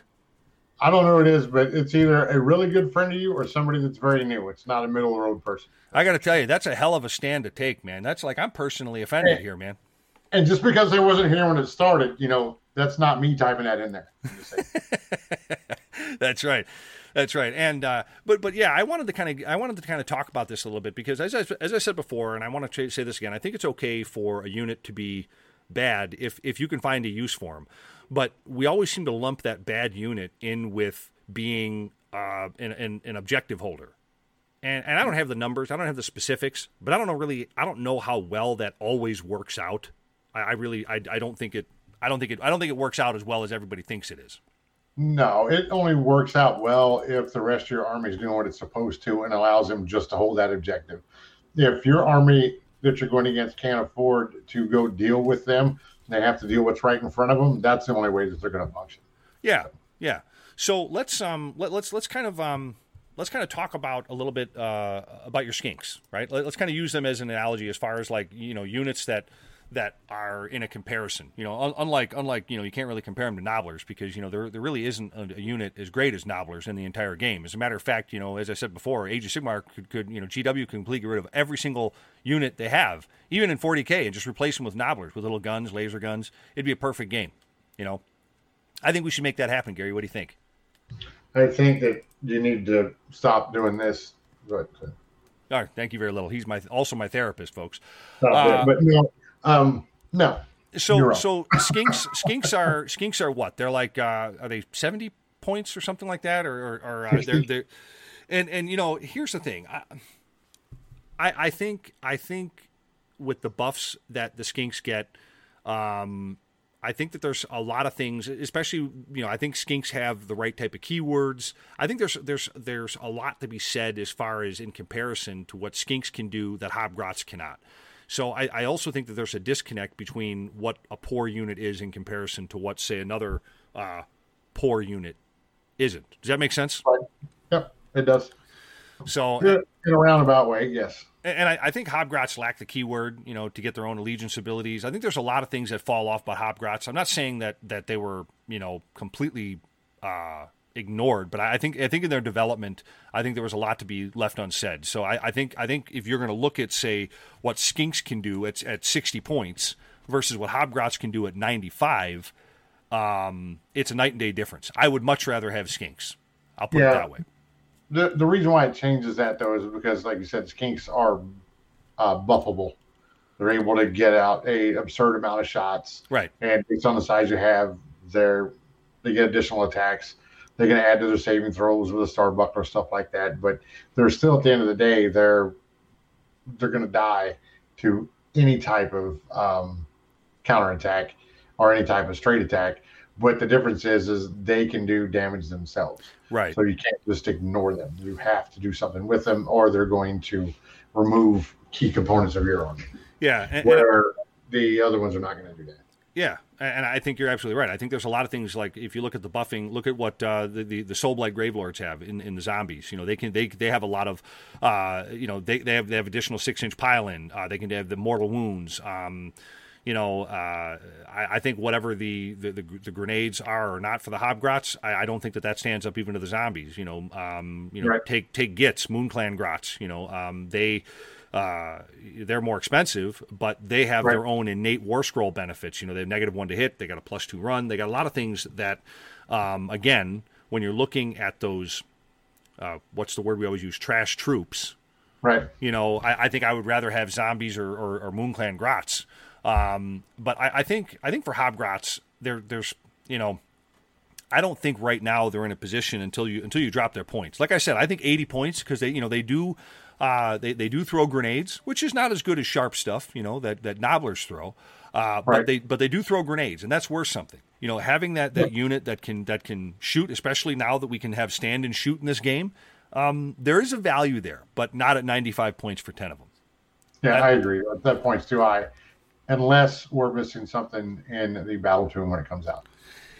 I don't know who it is, but it's either a really good friend of you or somebody that's very new. It's not a middle of the road person. I got to tell you, that's a hell of a stand to take, man. That's like I'm personally offended here, man. And just because I wasn't here when it started, you know, that's not me typing that in there. that's right. That's right. And uh, but but yeah, I wanted to kind of I wanted to kind of talk about this a little bit because as I, as I said before, and I want to say this again, I think it's okay for a unit to be bad if if you can find a use for them. But we always seem to lump that bad unit in with being uh, an, an, an objective holder. And, and I don't have the numbers, I don't have the specifics, but I don't know really, I don't know how well that always works out. I, I really, I, I don't think it, I don't think it, I don't think it works out as well as everybody thinks it is. No, it only works out well if the rest of your army is doing what it's supposed to and allows them just to hold that objective. If your army that you're going against can't afford to go deal with them, they have to deal with what's right in front of them. That's the only way that they're going to function. Yeah, yeah. So let's um let, let's let's kind of um let's kind of talk about a little bit uh, about your skinks, right? Let, us kind of use them as an analogy as far as like you know units that that are in a comparison. You know, un- unlike unlike you know you can't really compare them to Nobblers because you know there there really isn't a, a, unit as great as Nobblers in the entire game. As a matter of fact, you know as I said before, Age of Sigmar could, could you know GW can completely get rid of every single unit they have, even in 40k, and just replace them with Nobblers with little guns, laser guns. It'd be a perfect game. You know, I think we should make that happen, Gary. What do you think? I think that you need to stop doing this. But, uh, all right, thank you very little. He's my also my therapist, folks. Uh, but no, um, no. So so skinks skinks are skinks are what? They're like uh, are they seventy points or something like that, or, or, or uh, they're, they're and and you know here's the thing. I, I I think I think with the buffs that the skinks get, um, I think that there's a lot of things, especially you know, I think skinks have the right type of keywords. I think there's there's there's a lot to be said as far as in comparison to what skinks can do that hobgrots cannot. So I, I also think that there's a disconnect between what a poor unit is in comparison to what say another uh, poor unit isn't. Does that make sense? Right. Yep, it does. So in a roundabout way, yes and I, I, think Hobgrots lack the keyword, you know, to get their own allegiance abilities. I think there's a lot of things that fall off by Hobgrots. I'm not saying that that they were, you know, completely uh, ignored, but I think I think in their development, I think there was a lot to be left unsaid. So I, I think I think if you're going to look at say what Skinks can do at at 60 points versus what Hobgrots can do at 95, um, it's a night and day difference. I would much rather have Skinks. I'll put yeah. it that way the the reason why it changes that though is because, like you said, skinks are uh, buffable. They're able to get out a absurd amount of shots, right? And based on the size you have, they're they get additional attacks. They can add to their saving throws with a star buckler stuff like that. But they're still at the end of the day, they're they're going to die to any type of um, counterattack or any type of straight attack. But the difference is, is they can do damage themselves. Right. So you can't just ignore them. You have to do something with them, or they're going to remove key components of your army. Yeah. And, where and, the other ones are not going to do that. Yeah, and I think you're absolutely right. I think there's a lot of things like if you look at the buffing, look at what uh, the, the the Soulblight Gravelords have in, in the zombies. You know, they can they they have a lot of, uh, you know, they, they have they have additional six inch pile in. Uh, they can have the mortal wounds. Um, you know, uh, I, I, think whatever the, the, the, the, grenades are or not for the Hobgrots, I, I, don't think that that stands up even to the zombies. You know, um, you know, right. take take Gits, Moonclan Grots. You know, um, they uh, they're more expensive, but they have right. their own innate War Scroll benefits. You know, they have negative one to hit, they got a plus two run, they got a lot of things that, um, again, when you're looking at those, uh, what's the word we always use, trash troops. Right. You know, I, I think I would rather have zombies or, or, or Moonclan Grots um, but I, I, think I think for Hobgrots, there there's you know. I don't think right now they're in a position until you until you drop their points. Like I said, I think 80 points because they you know they do uh, they they do throw grenades, which is not as good as sharp stuff, you know that that Nobblers throw. Uh, right. But they but they do throw grenades, and that's worth something. You know, having that that unit that can that can shoot, especially now that we can have stand and shoot in this game, um, there is a value there, but not at 95 points for 10 of them. Yeah, that, I agree. That point's too high unless we're missing something in the battletome when it comes out.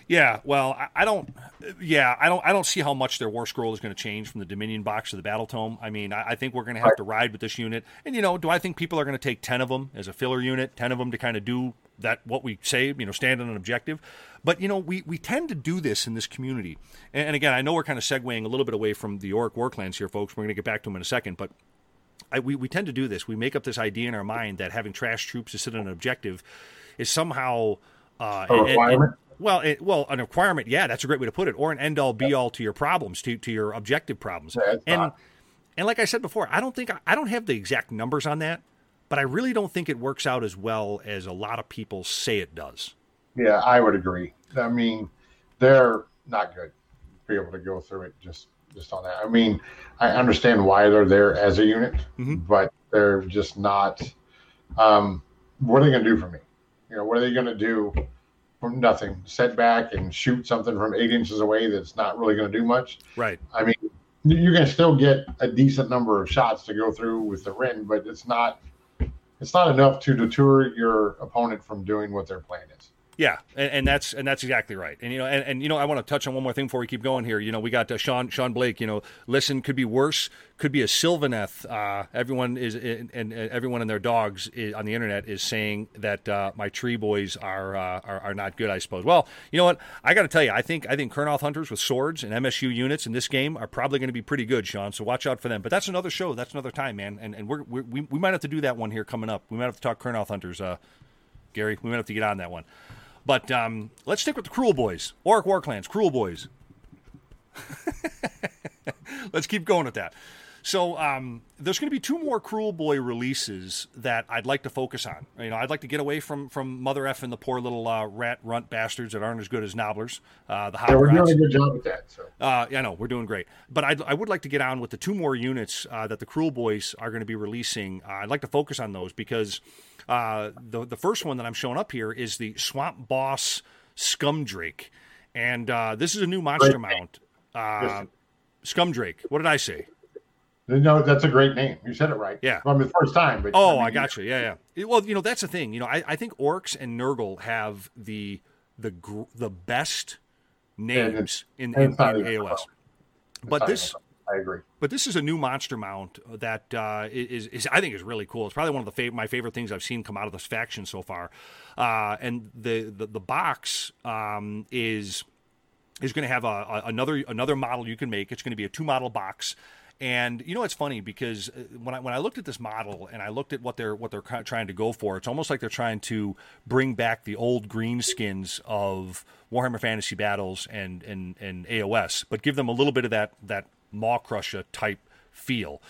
Yeah, well, I, I, don't. Yeah, I don't. I don't see how much their war scroll is going to change from the Dominion box to the battle tome. I mean, I, I think we're going to have right. to ride with this unit. And you know, do I think people are going to take ten of them as a filler unit, ten of them to kind of do that what we say, you know, stand on an objective? But you know, we we tend to do this in this community. And, and again, I know we're kind of segueing a little bit away from the Orc War Clans here, folks. We're going to get back to them in a second, but I, we, we tend to do this. We make up this idea in our mind that having trash troops to sit on an objective is somehow uh, a requirement. Well, it, well, an requirement. Yeah, that's a great way to put it. Or an end all be all to your problems, to to your objective problems. Yeah, and not. and like I said before, I don't think I don't have the exact numbers on that, but I really don't think it works out as well as a lot of people say it does. Yeah, I would agree. I mean, they're not good. to Be able to go through it just just on that. I mean, I understand why they're there as a unit, mm-hmm. but they're just not. Um, what are they going to do for me? You know, what are they going to do from nothing? Set back and shoot something from eight inches away that's not really going to do much. Right. I mean, you can still get a decent number of shots to go through with the rend, but it's not. It's not enough to deter your opponent from doing what their plan is. Yeah, and, and, that's and that's exactly right. And you know, and, and you know, I want to touch on one more thing before we keep going here. You know, we got uh, Sean Sean Blake. You know, listen, could be worse. Could be a Sylvaneth. Uh, everyone is and, everyone and their dogs is, on the internet is saying that uh, my tree boys are, uh, are, are not good. I suppose. Well, you know what? I got to tell you, I think I think Kurnoth hunters with swords and MSU units in this game are probably going to be pretty good, Sean. So watch out for them. But that's another show. That's another time, man. And and we're, we're, we we might have to do that one here coming up. We might have to talk Kurnoth hunters. Uh, Gary, we might have to get on that one. But um, let's stick with the Kruleboyz. Orc War Clans, Kruleboyz. let's keep going with that. So um, there's going to be two more Kruleboy releases that I'd like to focus on. You know, I'd like to get away from from Mother F and the poor little uh, rat runt bastards that aren't as good as Nobblers. Uh, the yeah, we're doing a good job with that. So. Uh, yeah, no, we're doing great. But I'd, I would like to get on with the two more units uh, that the Kruleboyz are going to be releasing. Uh, I'd like to focus on those because uh, the the first one that I'm showing up here is the Swamp Boss Skumdrekk, and uh, this is a new monster mount. Uh, Skumdrekk. What did I say? No, that's a great name. You said it right. Yeah. Well, I mean, the first time. But, oh, I, mean, I got you. Yeah, yeah. Well, you know, that's the thing. You know, I, I think Orcs and Nurgle have the the gr- the best names in, in, in, AOS. But this, I agree. But this is a new monster mount that uh, is, is, I think is really cool. It's probably one of the fav- my favorite things I've seen come out of this faction so far. Uh, and the the, the box um, is is going to have a, a, another another model you can make. It's going to be a two model box. And you know it's funny because uh, when I when I looked at this model and I looked at what they're what they're trying to go for, it's almost like they're trying to bring back the old green skins of Warhammer Fantasy Battles and and and AOS, but give them a little bit of that that Maw-Krusha type feel.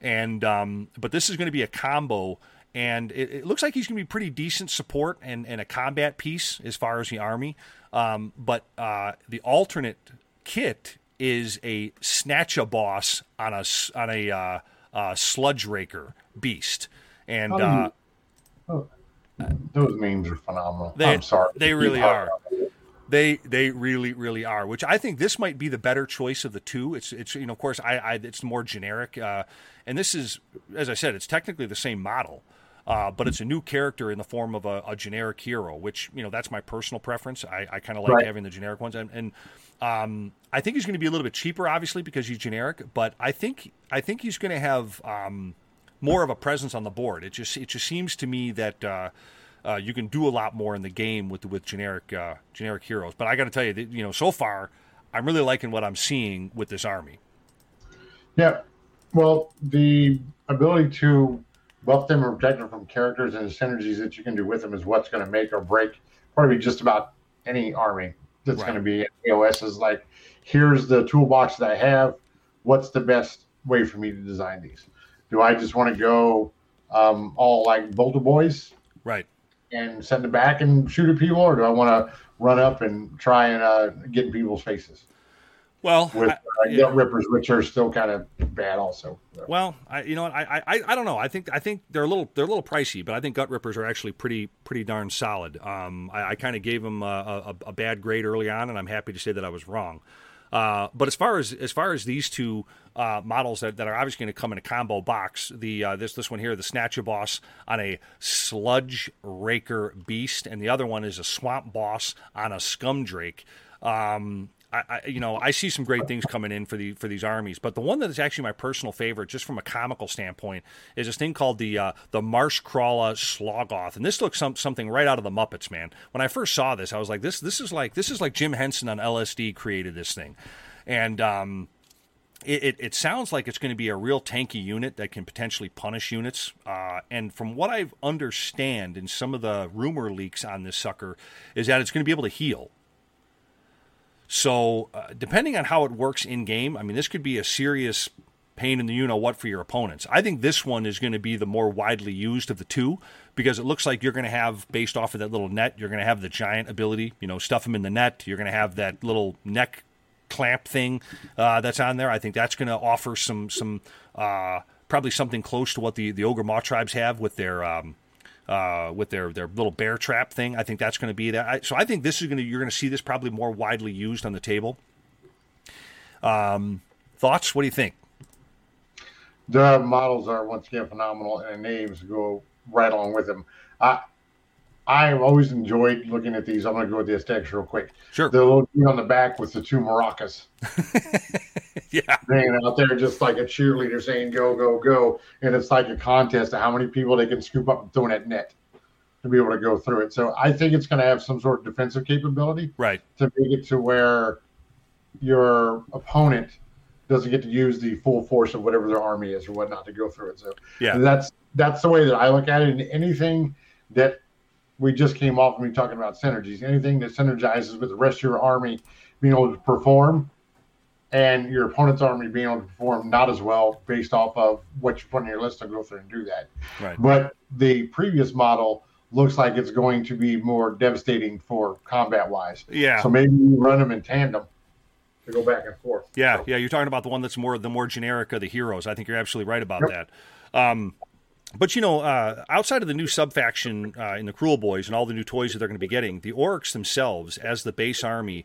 And um, but this is going to be a combo, and it, it looks like he's going to be pretty decent support and, and a combat piece as far as the army. Um, but uh, the alternate kit is a Snatchaboss on a on a uh, uh, Sludgeraker beast, and uh, oh, those memes are phenomenal. They, I'm sorry, they really are. They they really really are. Which I think this might be the better choice of the two. It's it's you know of course I, I it's more generic, uh, and this is as I said it's technically the same model. Uh, but it's a new character in the form of a, a, generic hero, which you know that's my personal preference. I, I kind of like right. having the generic ones, and, and um, I think he's going to be a little bit cheaper, obviously because he's generic. But I think I think he's going to have um, more of a presence on the board. It just it just seems to me that uh, uh, you can do a lot more in the game with with generic uh, generic heroes. But I got to tell you, that, you know, so far, I'm really liking what I'm seeing with this army. Yeah, well, the ability to buff them or protect them from characters and the synergies that you can do with them is what's going to make or break probably just about any army that's right. going to be AOS. Is like, here's the toolbox that I have. What's the best way for me to design these? Do I just want to go um, all like Boltboyz? Right and send it back and shoot at people, or do I want to run up and try and uh, get in people's faces? Well, with uh, yeah. Gutrippaz, which are still kind of bad, also. Well, I, you know what, I, I, I don't know. I think I think they're a little they're a little pricey, but I think Gutrippaz are actually pretty pretty darn solid. Um, I, I kind of gave them a, a, a, bad grade early on, and I'm happy to say that I was wrong. Uh, but as far as as far as these two uh, models that, that are obviously going to come in a combo box, the uh, this this one here, the Snatchaboss on a Sludge Raker Beast, and the other one is a Swamp Boss on a Skumdrekk. Um, I, you know, I see some great things coming in for the for these armies, but the one that is actually my personal favorite, just from a comical standpoint, is this thing called the uh, the Marshcrawla Sloggoth, and this looks some, something right out of the Muppets, man. When I first saw this, I was like, this this is like this is like Jim Henson on LSD created this thing, and um, it, it, it, sounds like it's going to be a real tanky unit that can potentially punish units. Uh, and from what I understand in some of the rumor leaks on this sucker, is that it's going to be able to heal. So, uh, depending on how it works in game, I mean, this could be a serious pain in the you know what for your opponents. I think this one is going to be the more widely used of the two because it looks like you're going to have, based off of that little net, you're going to have the giant ability, you know, stuff them in the net. You're going to have that little neck clamp thing uh, that's on there. I think that's going to offer some some uh, probably something close to what the the Ogor Mawtribes have with their um, uh, with their their little bear trap thing. I think that's going to be that. I, so I think this is going to you're going to see this probably more widely used on the table. Um, thoughts? What do you think? The models are once again phenomenal, and names go right along with them. I I've always enjoyed looking at these. I'm going to go with the aesthetics real quick. Sure. The little dude on the back with the two maracas yeah. hanging out there, just like a cheerleader saying "Go, go, go," and it's like a contest of how many people they can scoop up and throw in that net to be able to go through it. So I think it's going to have some sort of defensive capability Right. to make it to where your opponent doesn't get to use the full force of whatever their army is or whatnot to go through it. So Yeah. that's that's the way that I look at it. And anything that we just came off of me talking about synergies, anything that synergizes with the rest of your army being able to perform and your opponent's army being able to perform not as well based off of what you put on your list to go through and do that. Right. But the previous model looks like it's going to be more devastating for combat wise. Yeah. So maybe you run them in tandem to go back and forth. Yeah, So, yeah, you're talking about the one that's more the more generic of the heroes. I think you're absolutely right about that. Um, but you know, uh, outside of the new sub faction uh, in the Kruleboyz and all the new toys that they're going to be getting, the orcs themselves, as the base army,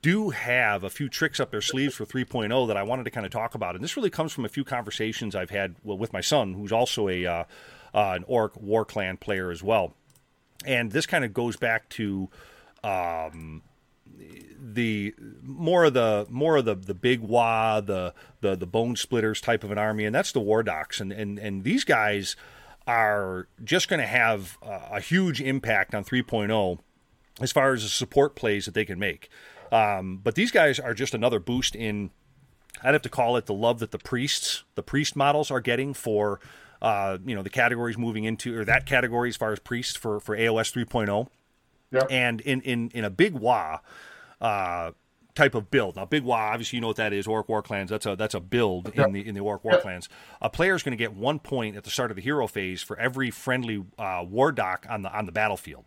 do have a few tricks up their sleeves for 3.0 that I wanted to kind of talk about. And this really comes from a few conversations I've had with my son, who's also a uh, uh, an orc war clan player as well. And this kind of goes back to um, the more of the more of the the big wah the the the Bonesplitterz type of an army and that's the Wardokks. And and and these guys are just going to have a, huge impact on 3.0 as far as the support plays that they can make. Um, but these guys are just another boost in I'd have to call it the love that the priests, the priest models are getting for, uh, you know, the categories moving into, or that category as far as priests for, for AOS 3.0 Yep. and in in in a big WA uh, type of build. Now, big WA, obviously, you know what that is. Orc War Clans. That's a that's a build in the in the Orc War Yep. Clans. A player is going to get one point at the start of the hero phase for every friendly uh, Wardokk on the on the battlefield,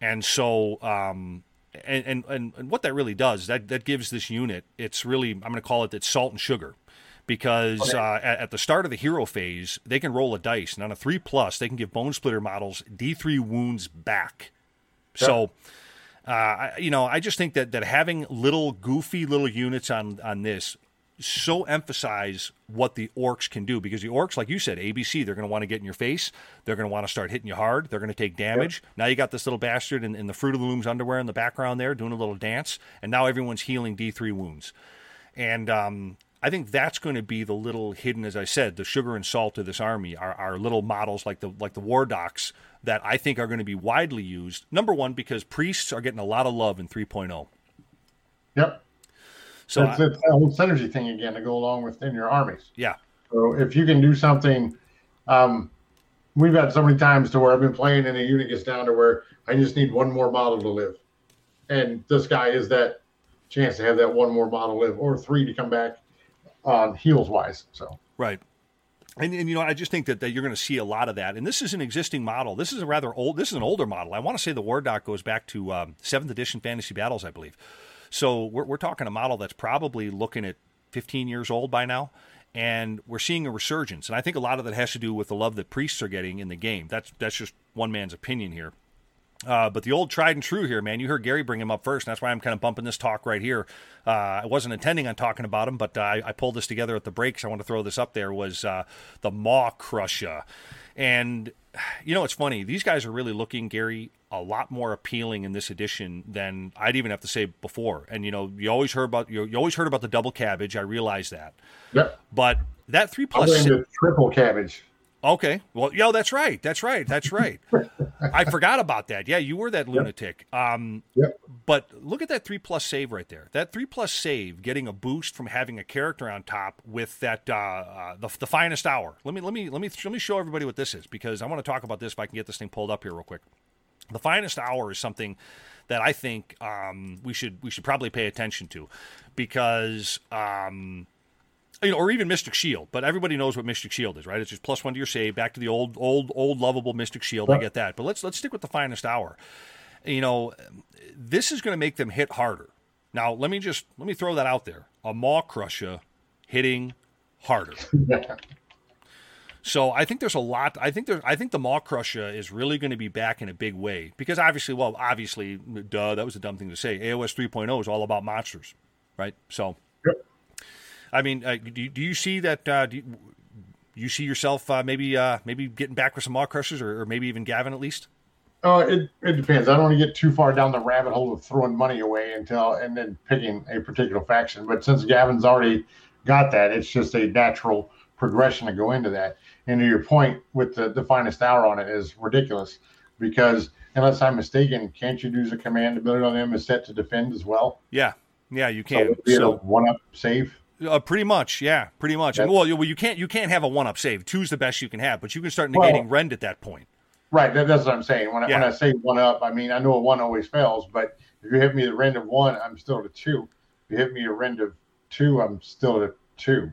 and so. Um, and, and, and, what that really does that that gives this unit it's really I'm going to call it it's salt and sugar because uh, at, at the start of the hero phase they can roll a dice and on a three plus they can give bone splitter models D3 wounds back so, uh, I, you know, I just think that that having little goofy little units on on this so emphasize what the orcs can do because the orcs, like you said, ABC, they're going to want to get in your face. They're going to want to start hitting you hard. They're going to take damage. Now you got this little bastard in, in the Fruit of the Looms underwear in the background there doing a little dance, and now everyone's healing D3 wounds. And um, I think that's going to be the little hidden, as I said, the sugar and salt of this army are, are little models like the like the Wardokks that I think are going to be widely used. Number one, because priests are getting a lot of love in 3.0. Yep. So it's, I- it's that whole synergy thing again to go along within your armies. yeah, So if you can do something, um, we've had so many times to where I've been playing and a unit gets down to where I just need one more model to live, and this guy is that chance to have that one more model live or three to come back on heals wise. So Right. And, and you know, I just think that, that you're going to see a lot of that. And this is an existing model. This is a rather old. This is an older model. I want to say the Wardokk goes back to um, seventh edition Fantasy Battles, I believe. So we're, we're talking a model that's probably looking at 15 years old by now, and we're seeing a resurgence. And I think a lot of that has to do with the love that priests are getting in the game. That's that's just one man's opinion here. Uh, but the old tried and true here, man. You heard Gary bring him up first. And that's why I'm kind of bumping this talk right here. Uh, I wasn't intending on talking about him, but uh, I, I pulled this together at the breaks. I want to throw this up there. Was uh, the Maw-Krusha, and you know it's funny. These guys are really looking, Gary, a lot more appealing in this edition than I'd even have to say before. And you know, you always heard about you, you always heard about the double cabbage. I realize that, yep, but that three I'm plus. going to triple cabbage. Okay. Well, yo, that's right. That's right. That's right. I forgot about that. Yeah, you were that lunatic. Um, Yep. but look at that three plus save right there. That three plus save, getting a boost from having a character on top with that uh, uh, the, the finest hour. Let me let me let me let me show everybody what this is because I want to talk about this if I can get this thing pulled up here real quick. The finest hour is something that I think um, we should we should probably pay attention to because. Um, you know, or even Mystic Shield, but everybody knows what Mystic Shield is, right? It's just plus one to your save, back to the old, old, old lovable Mystic Shield. I get that, but let's let's stick with the finest hour. You know, this is going to make them hit harder. Now, let me just let me throw that out there: a Maw-Krusha hitting harder. So I think there's a lot. I think there. I think the Maw-Krusha is really going to be back in a big way because obviously, well, obviously, duh, that was a dumb thing to say. AOS 3.0 is all about monsters, right? So. I mean, uh, do, you- do you see that? Uh, do you, you see yourself uh, maybe uh, maybe getting back with some Maw-Krushas, or, or maybe even Gavin at least? Oh, it, it depends. I don't want to get too far down the rabbit hole of throwing money away until and then picking a particular faction. But since Gavin's already got that, it's just a natural progression to go into that. And to your point with the, the finest hour on it is ridiculous because unless I'm mistaken, can't you use a command ability on them is set to defend as well? Yeah, yeah, you can. So, So, one up save. Uh, pretty much, yeah, pretty much. And, well, you, well, you can't you can't have a one up save. Two's the best you can have, but you can start Well- negating rend at that point. Right, that, that's what I'm saying. When I, when I say one up, I mean I know a one always fails, but if you hit me the rend of one, I'm still at a two. If you hit me a rend of two, I'm still at a two.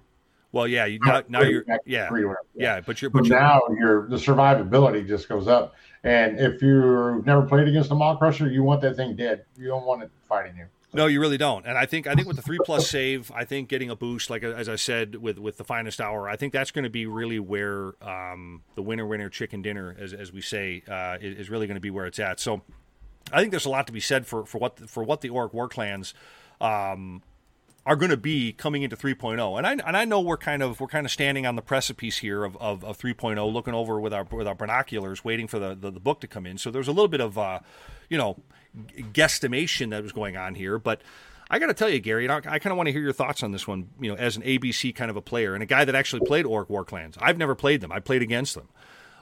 Well, yeah, you, now, now you're yeah whatever. yeah, but you're But but you're, now your the survivability just goes up. And if you've never played against a Maw-Krusha, you want that thing dead. You don't want it fighting you. No, you really don't. And I think I think with the three plus save, I think getting a boost, like as I said with with the finest hour, I think that's going to be really where um, the winner winner chicken dinner, as as we say, uh, is, really going to be where it's at. So I think there's a lot to be said for for what for what the Orc War Clans. Um, are going to be coming into 3.0 and I and I know we're kind of we're kind of standing on the precipice here of, of, of 3.0 looking over with our with our binoculars waiting for the, the, the book to come in so there's a little bit of uh, you know guesstimation that was going on here but I got to tell you Gary you know, I kind of want to hear your thoughts on this one you know as an ABC kind of a player and a guy that actually played Orc War Clans I've never played them I played against them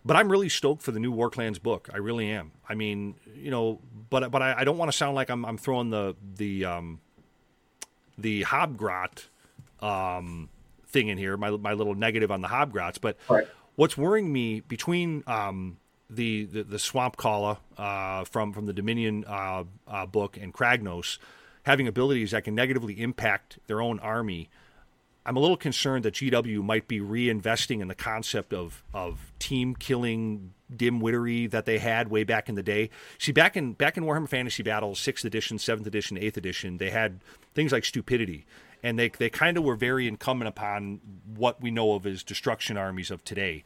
but I'm really stoked for the new War Clans book. I really am. I mean, you know, but but I, I don't want to sound like I'm I'm throwing the the um, the Hobgrot um, thing in here, my my little negative on the Hobgrots. But Right. what's worrying me between um, the, the the Swampcalla uh, from from the Dominion uh, uh, book and Kragnos having abilities that can negatively impact their own army. I'm a little concerned that GW might be reinvesting in the concept of of team killing dimwittery that they had way back in the day. See, back in back in Warhammer Fantasy Battles, sixth edition, seventh edition, eighth edition, they had things like stupidity, and they they kind of were very incumbent upon what we know of as destruction armies of today.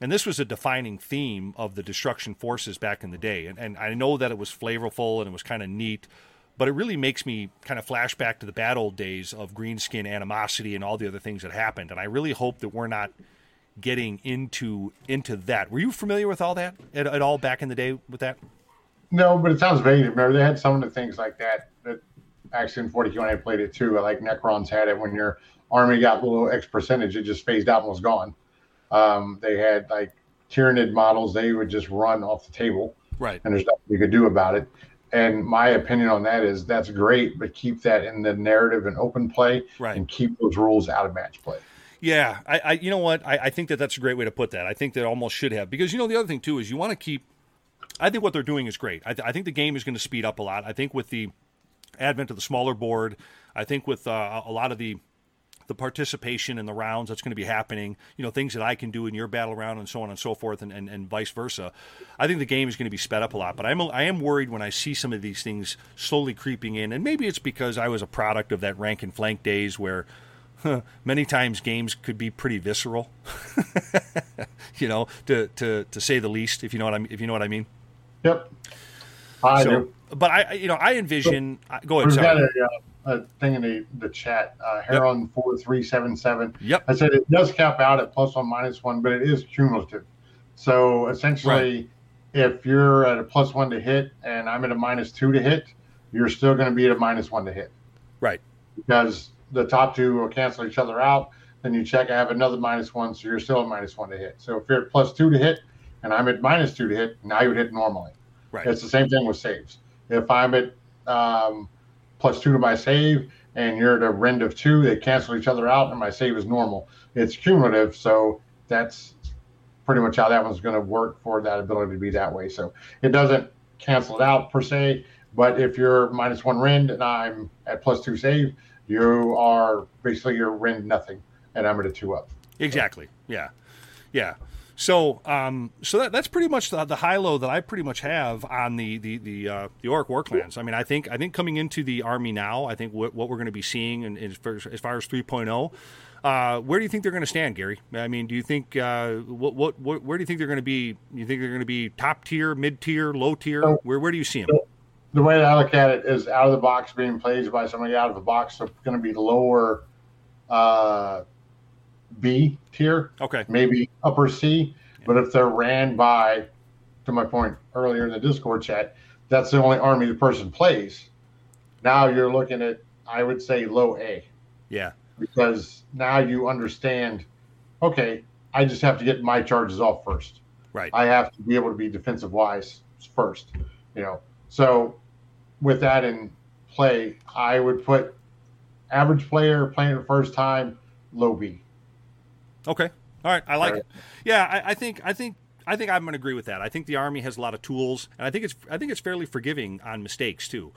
And this was a defining theme of the destruction forces back in the day. And, and I know that it was flavorful and it was kind of neat, but it really makes me kind of flash back to the bad old days of greenskin animosity and all the other things that happened. And I really hope that we're not getting into into that. Were you familiar with all that at, at all back in the day with that? No, but it sounds vague. Remember, they had some of the things like that. That actually in 40k when I played it too. I like Necrons had it when your army got a little X percentage, it just phased out and was gone. Um, they had like Tyranid models; they would just run off the table, Right. and there's nothing you could do about it. And my opinion on that is that's great, but keep that in the narrative and open play, Right. and keep those rules out of match play. Yeah, I, I you know what? I, I think that that's a great way to put that. I think that almost should have because you know the other thing too is you want to keep. I think what they're doing is great. I, th- I think the game is going to speed up a lot. I think with the advent of the smaller board, I think with uh, a lot of the the participation in the rounds that's going to be happening, you know, things that I can do in your battle round and so on and so forth, and, and, and vice versa. I think the game is going to be sped up a lot. But I'm I am worried when I see some of these things slowly creeping in, and maybe it's because I was a product of that rank and flank days where many times games could be pretty visceral, you know, to, to to say the least. If you know what I if you know what I mean. Yep, I so, do. but I you know I envision. I go ahead. Got Sorry. a, uh, a thing in the, the chat. Uh, Heron four three seven seven. Yep. I said it does cap out at plus one minus one, but it is cumulative. So essentially, if you're at a plus one to hit and I'm at a minus two to hit, you're still going to be at a minus one to hit Right. because the top two will cancel each other out. Then you check, I have another minus one, so you're still at minus one to hit. So if you're at plus two to hit and I'm at minus two to hit, now you would hit normally. Right. It's the same thing with saves. If I'm at um, plus two to my save and you're at a rend of two, they cancel each other out and my save is normal. It's cumulative, so that's pretty much how that one's going to work for that ability to be that way. So it doesn't cancel it out per se, but if you're minus one rend and I'm at plus two save, you are basically you're rend nothing, and I'm at a two up. Exactly. Yeah. Yeah. So, um, so that, that's pretty much the, the high low that I pretty much have on the the the, uh, the Orc War Clans. I mean, I think I think coming into the army now, I think what, what we're going to be seeing, in, in, as far as, as far as 3.0, uh, where do you think they're going to stand, Gary? I mean, do you think uh, what, what what where do you think they're going to be? You think they're going to be top tier, mid tier, low tier? Where where do you see them? The way that I look at it is out of the box being played by somebody out of the box, so going to be lower uh, B tier, Okay. maybe upper C. But if they're ran by to my point earlier in the Discord chat, that's the only army the person plays. Now you're looking at, I would say, low A. Yeah. Because now you understand, okay, I just have to get my charges off first. Right. I have to be able to be defensive wise first, you know. So with that in play, I would put average player playing the first time, low B. Okay. All right. I like Right. it. Yeah, I, I think I think I think I'm going to agree with that. I think the army has a lot of tools, and I think it's I think it's fairly forgiving on mistakes too.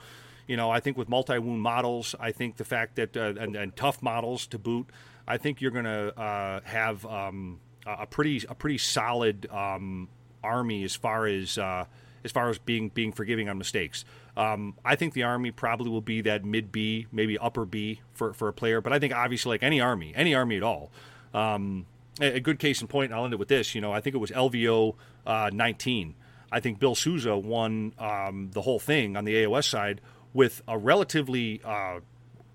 You know, I think with multi wound models, I think the fact that uh, and, and tough models to boot, I think you're going to uh, have um, a pretty a pretty solid um, army as far as uh, as far as being being forgiving on mistakes. Um, I think the army probably will be that mid B, maybe upper B for, for a player. But I think obviously like any army, any army at all. Um, a, good case in point, and I'll end it with this. You know, I think it was LVO uh, 19. I think Bill Souza won um, the whole thing on the AOS side with a relatively uh,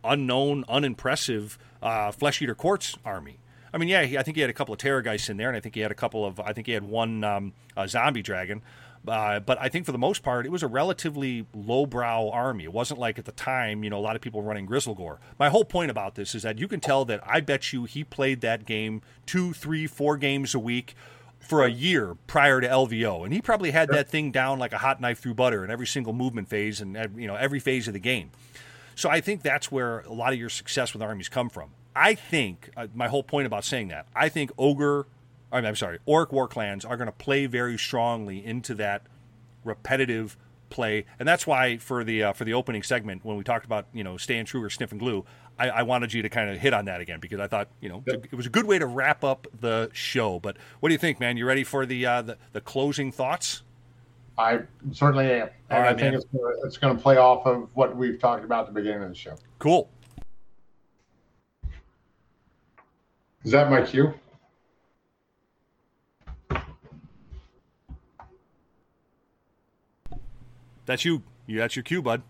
unknown, unimpressive uh, Flesh Eater Courts army. I mean, yeah, he, I think he had a couple of Terrorgeists in there, and I think he had a couple of, I think he had one um, Zombie Dragon. Uh, but I think for the most part, it was a relatively lowbrow army. It wasn't like at the time, you know, a lot of people running Grizzlegore. My whole point about this is that you can tell that I bet you he played that game two, three, four games a week for a year prior to LVO, and he probably had that thing down like a hot knife through butter in every single movement phase and you know every phase of the game. So I think that's where a lot of your success with armies come from. I think uh, my whole point about saying that I think ogre, I mean, I'm sorry, Orruk Warclans are going to play very strongly into that repetitive play, and that's why for the uh, for the opening segment when we talked about you know staying true or sniffing glue, I, I wanted you to kind of hit on that again because I thought you know it was a good way to wrap up the show. But what do you think, man? You ready for the uh, the, the closing thoughts? I certainly am. And right, I think man. it's gonna, it's going to play off of what we've talked about at the beginning of the show. Cool. Is that my cue? That's you. you that's your cue, bud.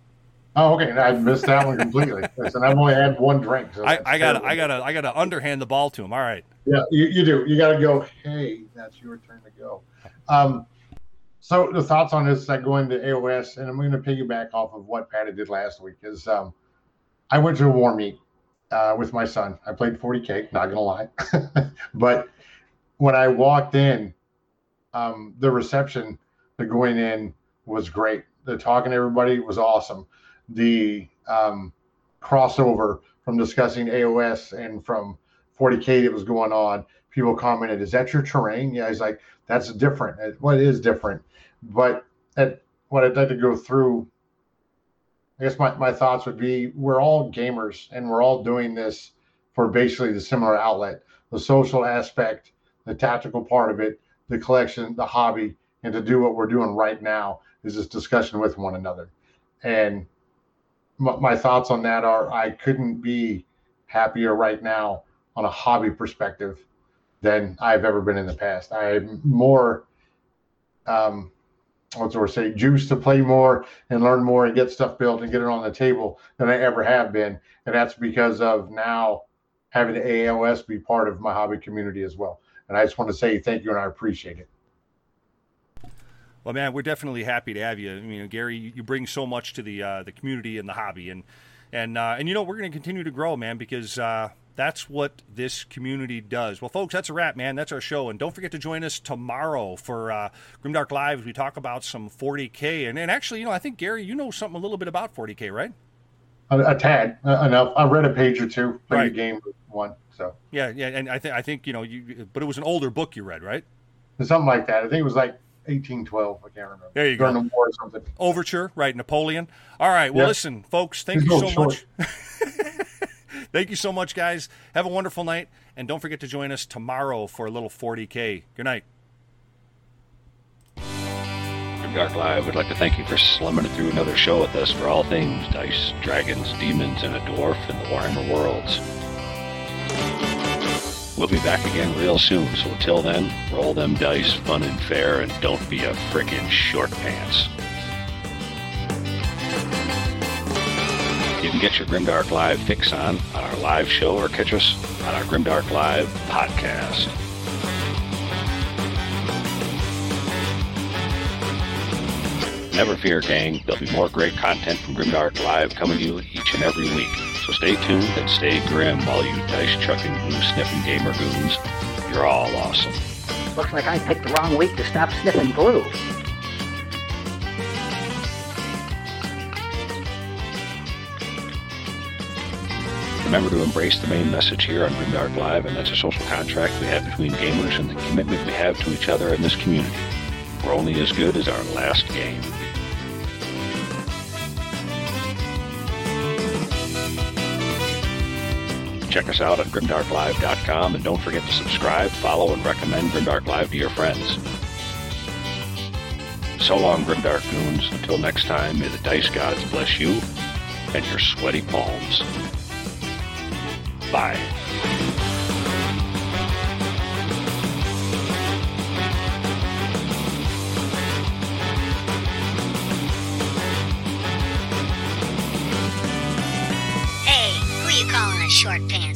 Oh, okay. I missed that one completely. Listen, I've only had one drink. So I, I got. I got to I got to underhand the ball to him. All right. Yeah, you, you do. You got to go. Hey, that's your turn to go. Um, so the thoughts on this that go into AOS, and I'm going to piggyback off of what Patty did last week. Is um, I went to a war meet uh, with my son. I played 40k. Not gonna lie, but when I walked in, um, the reception, the going in was great. The talking to everybody was awesome. The um, crossover from discussing AOS and from 40k that was going on. People commented, "Is that your terrain?" Yeah, he's like, "That's different." It- Well, different, but at, what I'd like to go through, I guess my, my thoughts would be: we're all gamers, and we're all doing this for basically the similar outlet, the social aspect, the tactical part of it, the collection, the hobby, and to do what we're doing right now is this discussion with one another. And my, my thoughts on that are: I couldn't be happier right now on a hobby perspective than I've ever been in the past. I'm more, um, what's the word say, juice to play more and learn more and get stuff built and get it on the table than I ever have been. And that's because of now having AOS be part of my hobby community as well. And I just want to say thank you and I appreciate it. Well, man, we're definitely happy to have you. I mean, Gary, you you bring so much to the uh, the community and the hobby, and and uh, and you know we're going to continue to grow, man, because uh, that's what this community does. Well, folks, that's a wrap, man. That's our show, and don't forget to join us tomorrow for uh, Grimdark Live as we talk about some 40k. And and actually, you know, I think Gary, you know something a little bit about 40k, right? A, a tad uh, enough. I read a page or two, played Right. a game one. So Yeah, yeah, and I think I think you know you, but it was an older book you read, right? something like that. I think it was like 1812. I can't remember. There you During go. the war or something. Overture, right? Napoleon. All right. Well, Yeah. listen, folks. Thank He's you a so little much. thank you so much, guys. Have a wonderful night, and don't forget to join us tomorrow for a little 40k. Good night. Dark Live would like to thank you for slumming it through another show with us for all things dice, dragons, demons, and a dwarf in the Warhammer worlds. We'll be back again real soon, so till then, roll them dice fun and fair, and don't be a frickin' short pants. You can get your Grimdark Live fix on on our live show or catch us on our Grimdark Live podcast. Never fear, gang. There'll be more great content from Grimdark Live coming to you each and every week. So stay tuned and stay grim, all you dice chucking, blue sniffing gamer goons. You're all awesome. Looks like I picked the wrong week to stop sniffing glue. Remember to embrace the main message here on Grimdark Live, and that's a social contract we have between gamers and the commitment we have to each other in this community. We're only as good as our last game. Check us out at grimdarklive.com and don't forget to subscribe, follow, and recommend Grimdark Live to your friends. So long, Grimdark Goons. Until next time, may the dice gods bless you and your sweaty palms. Bye. short pants.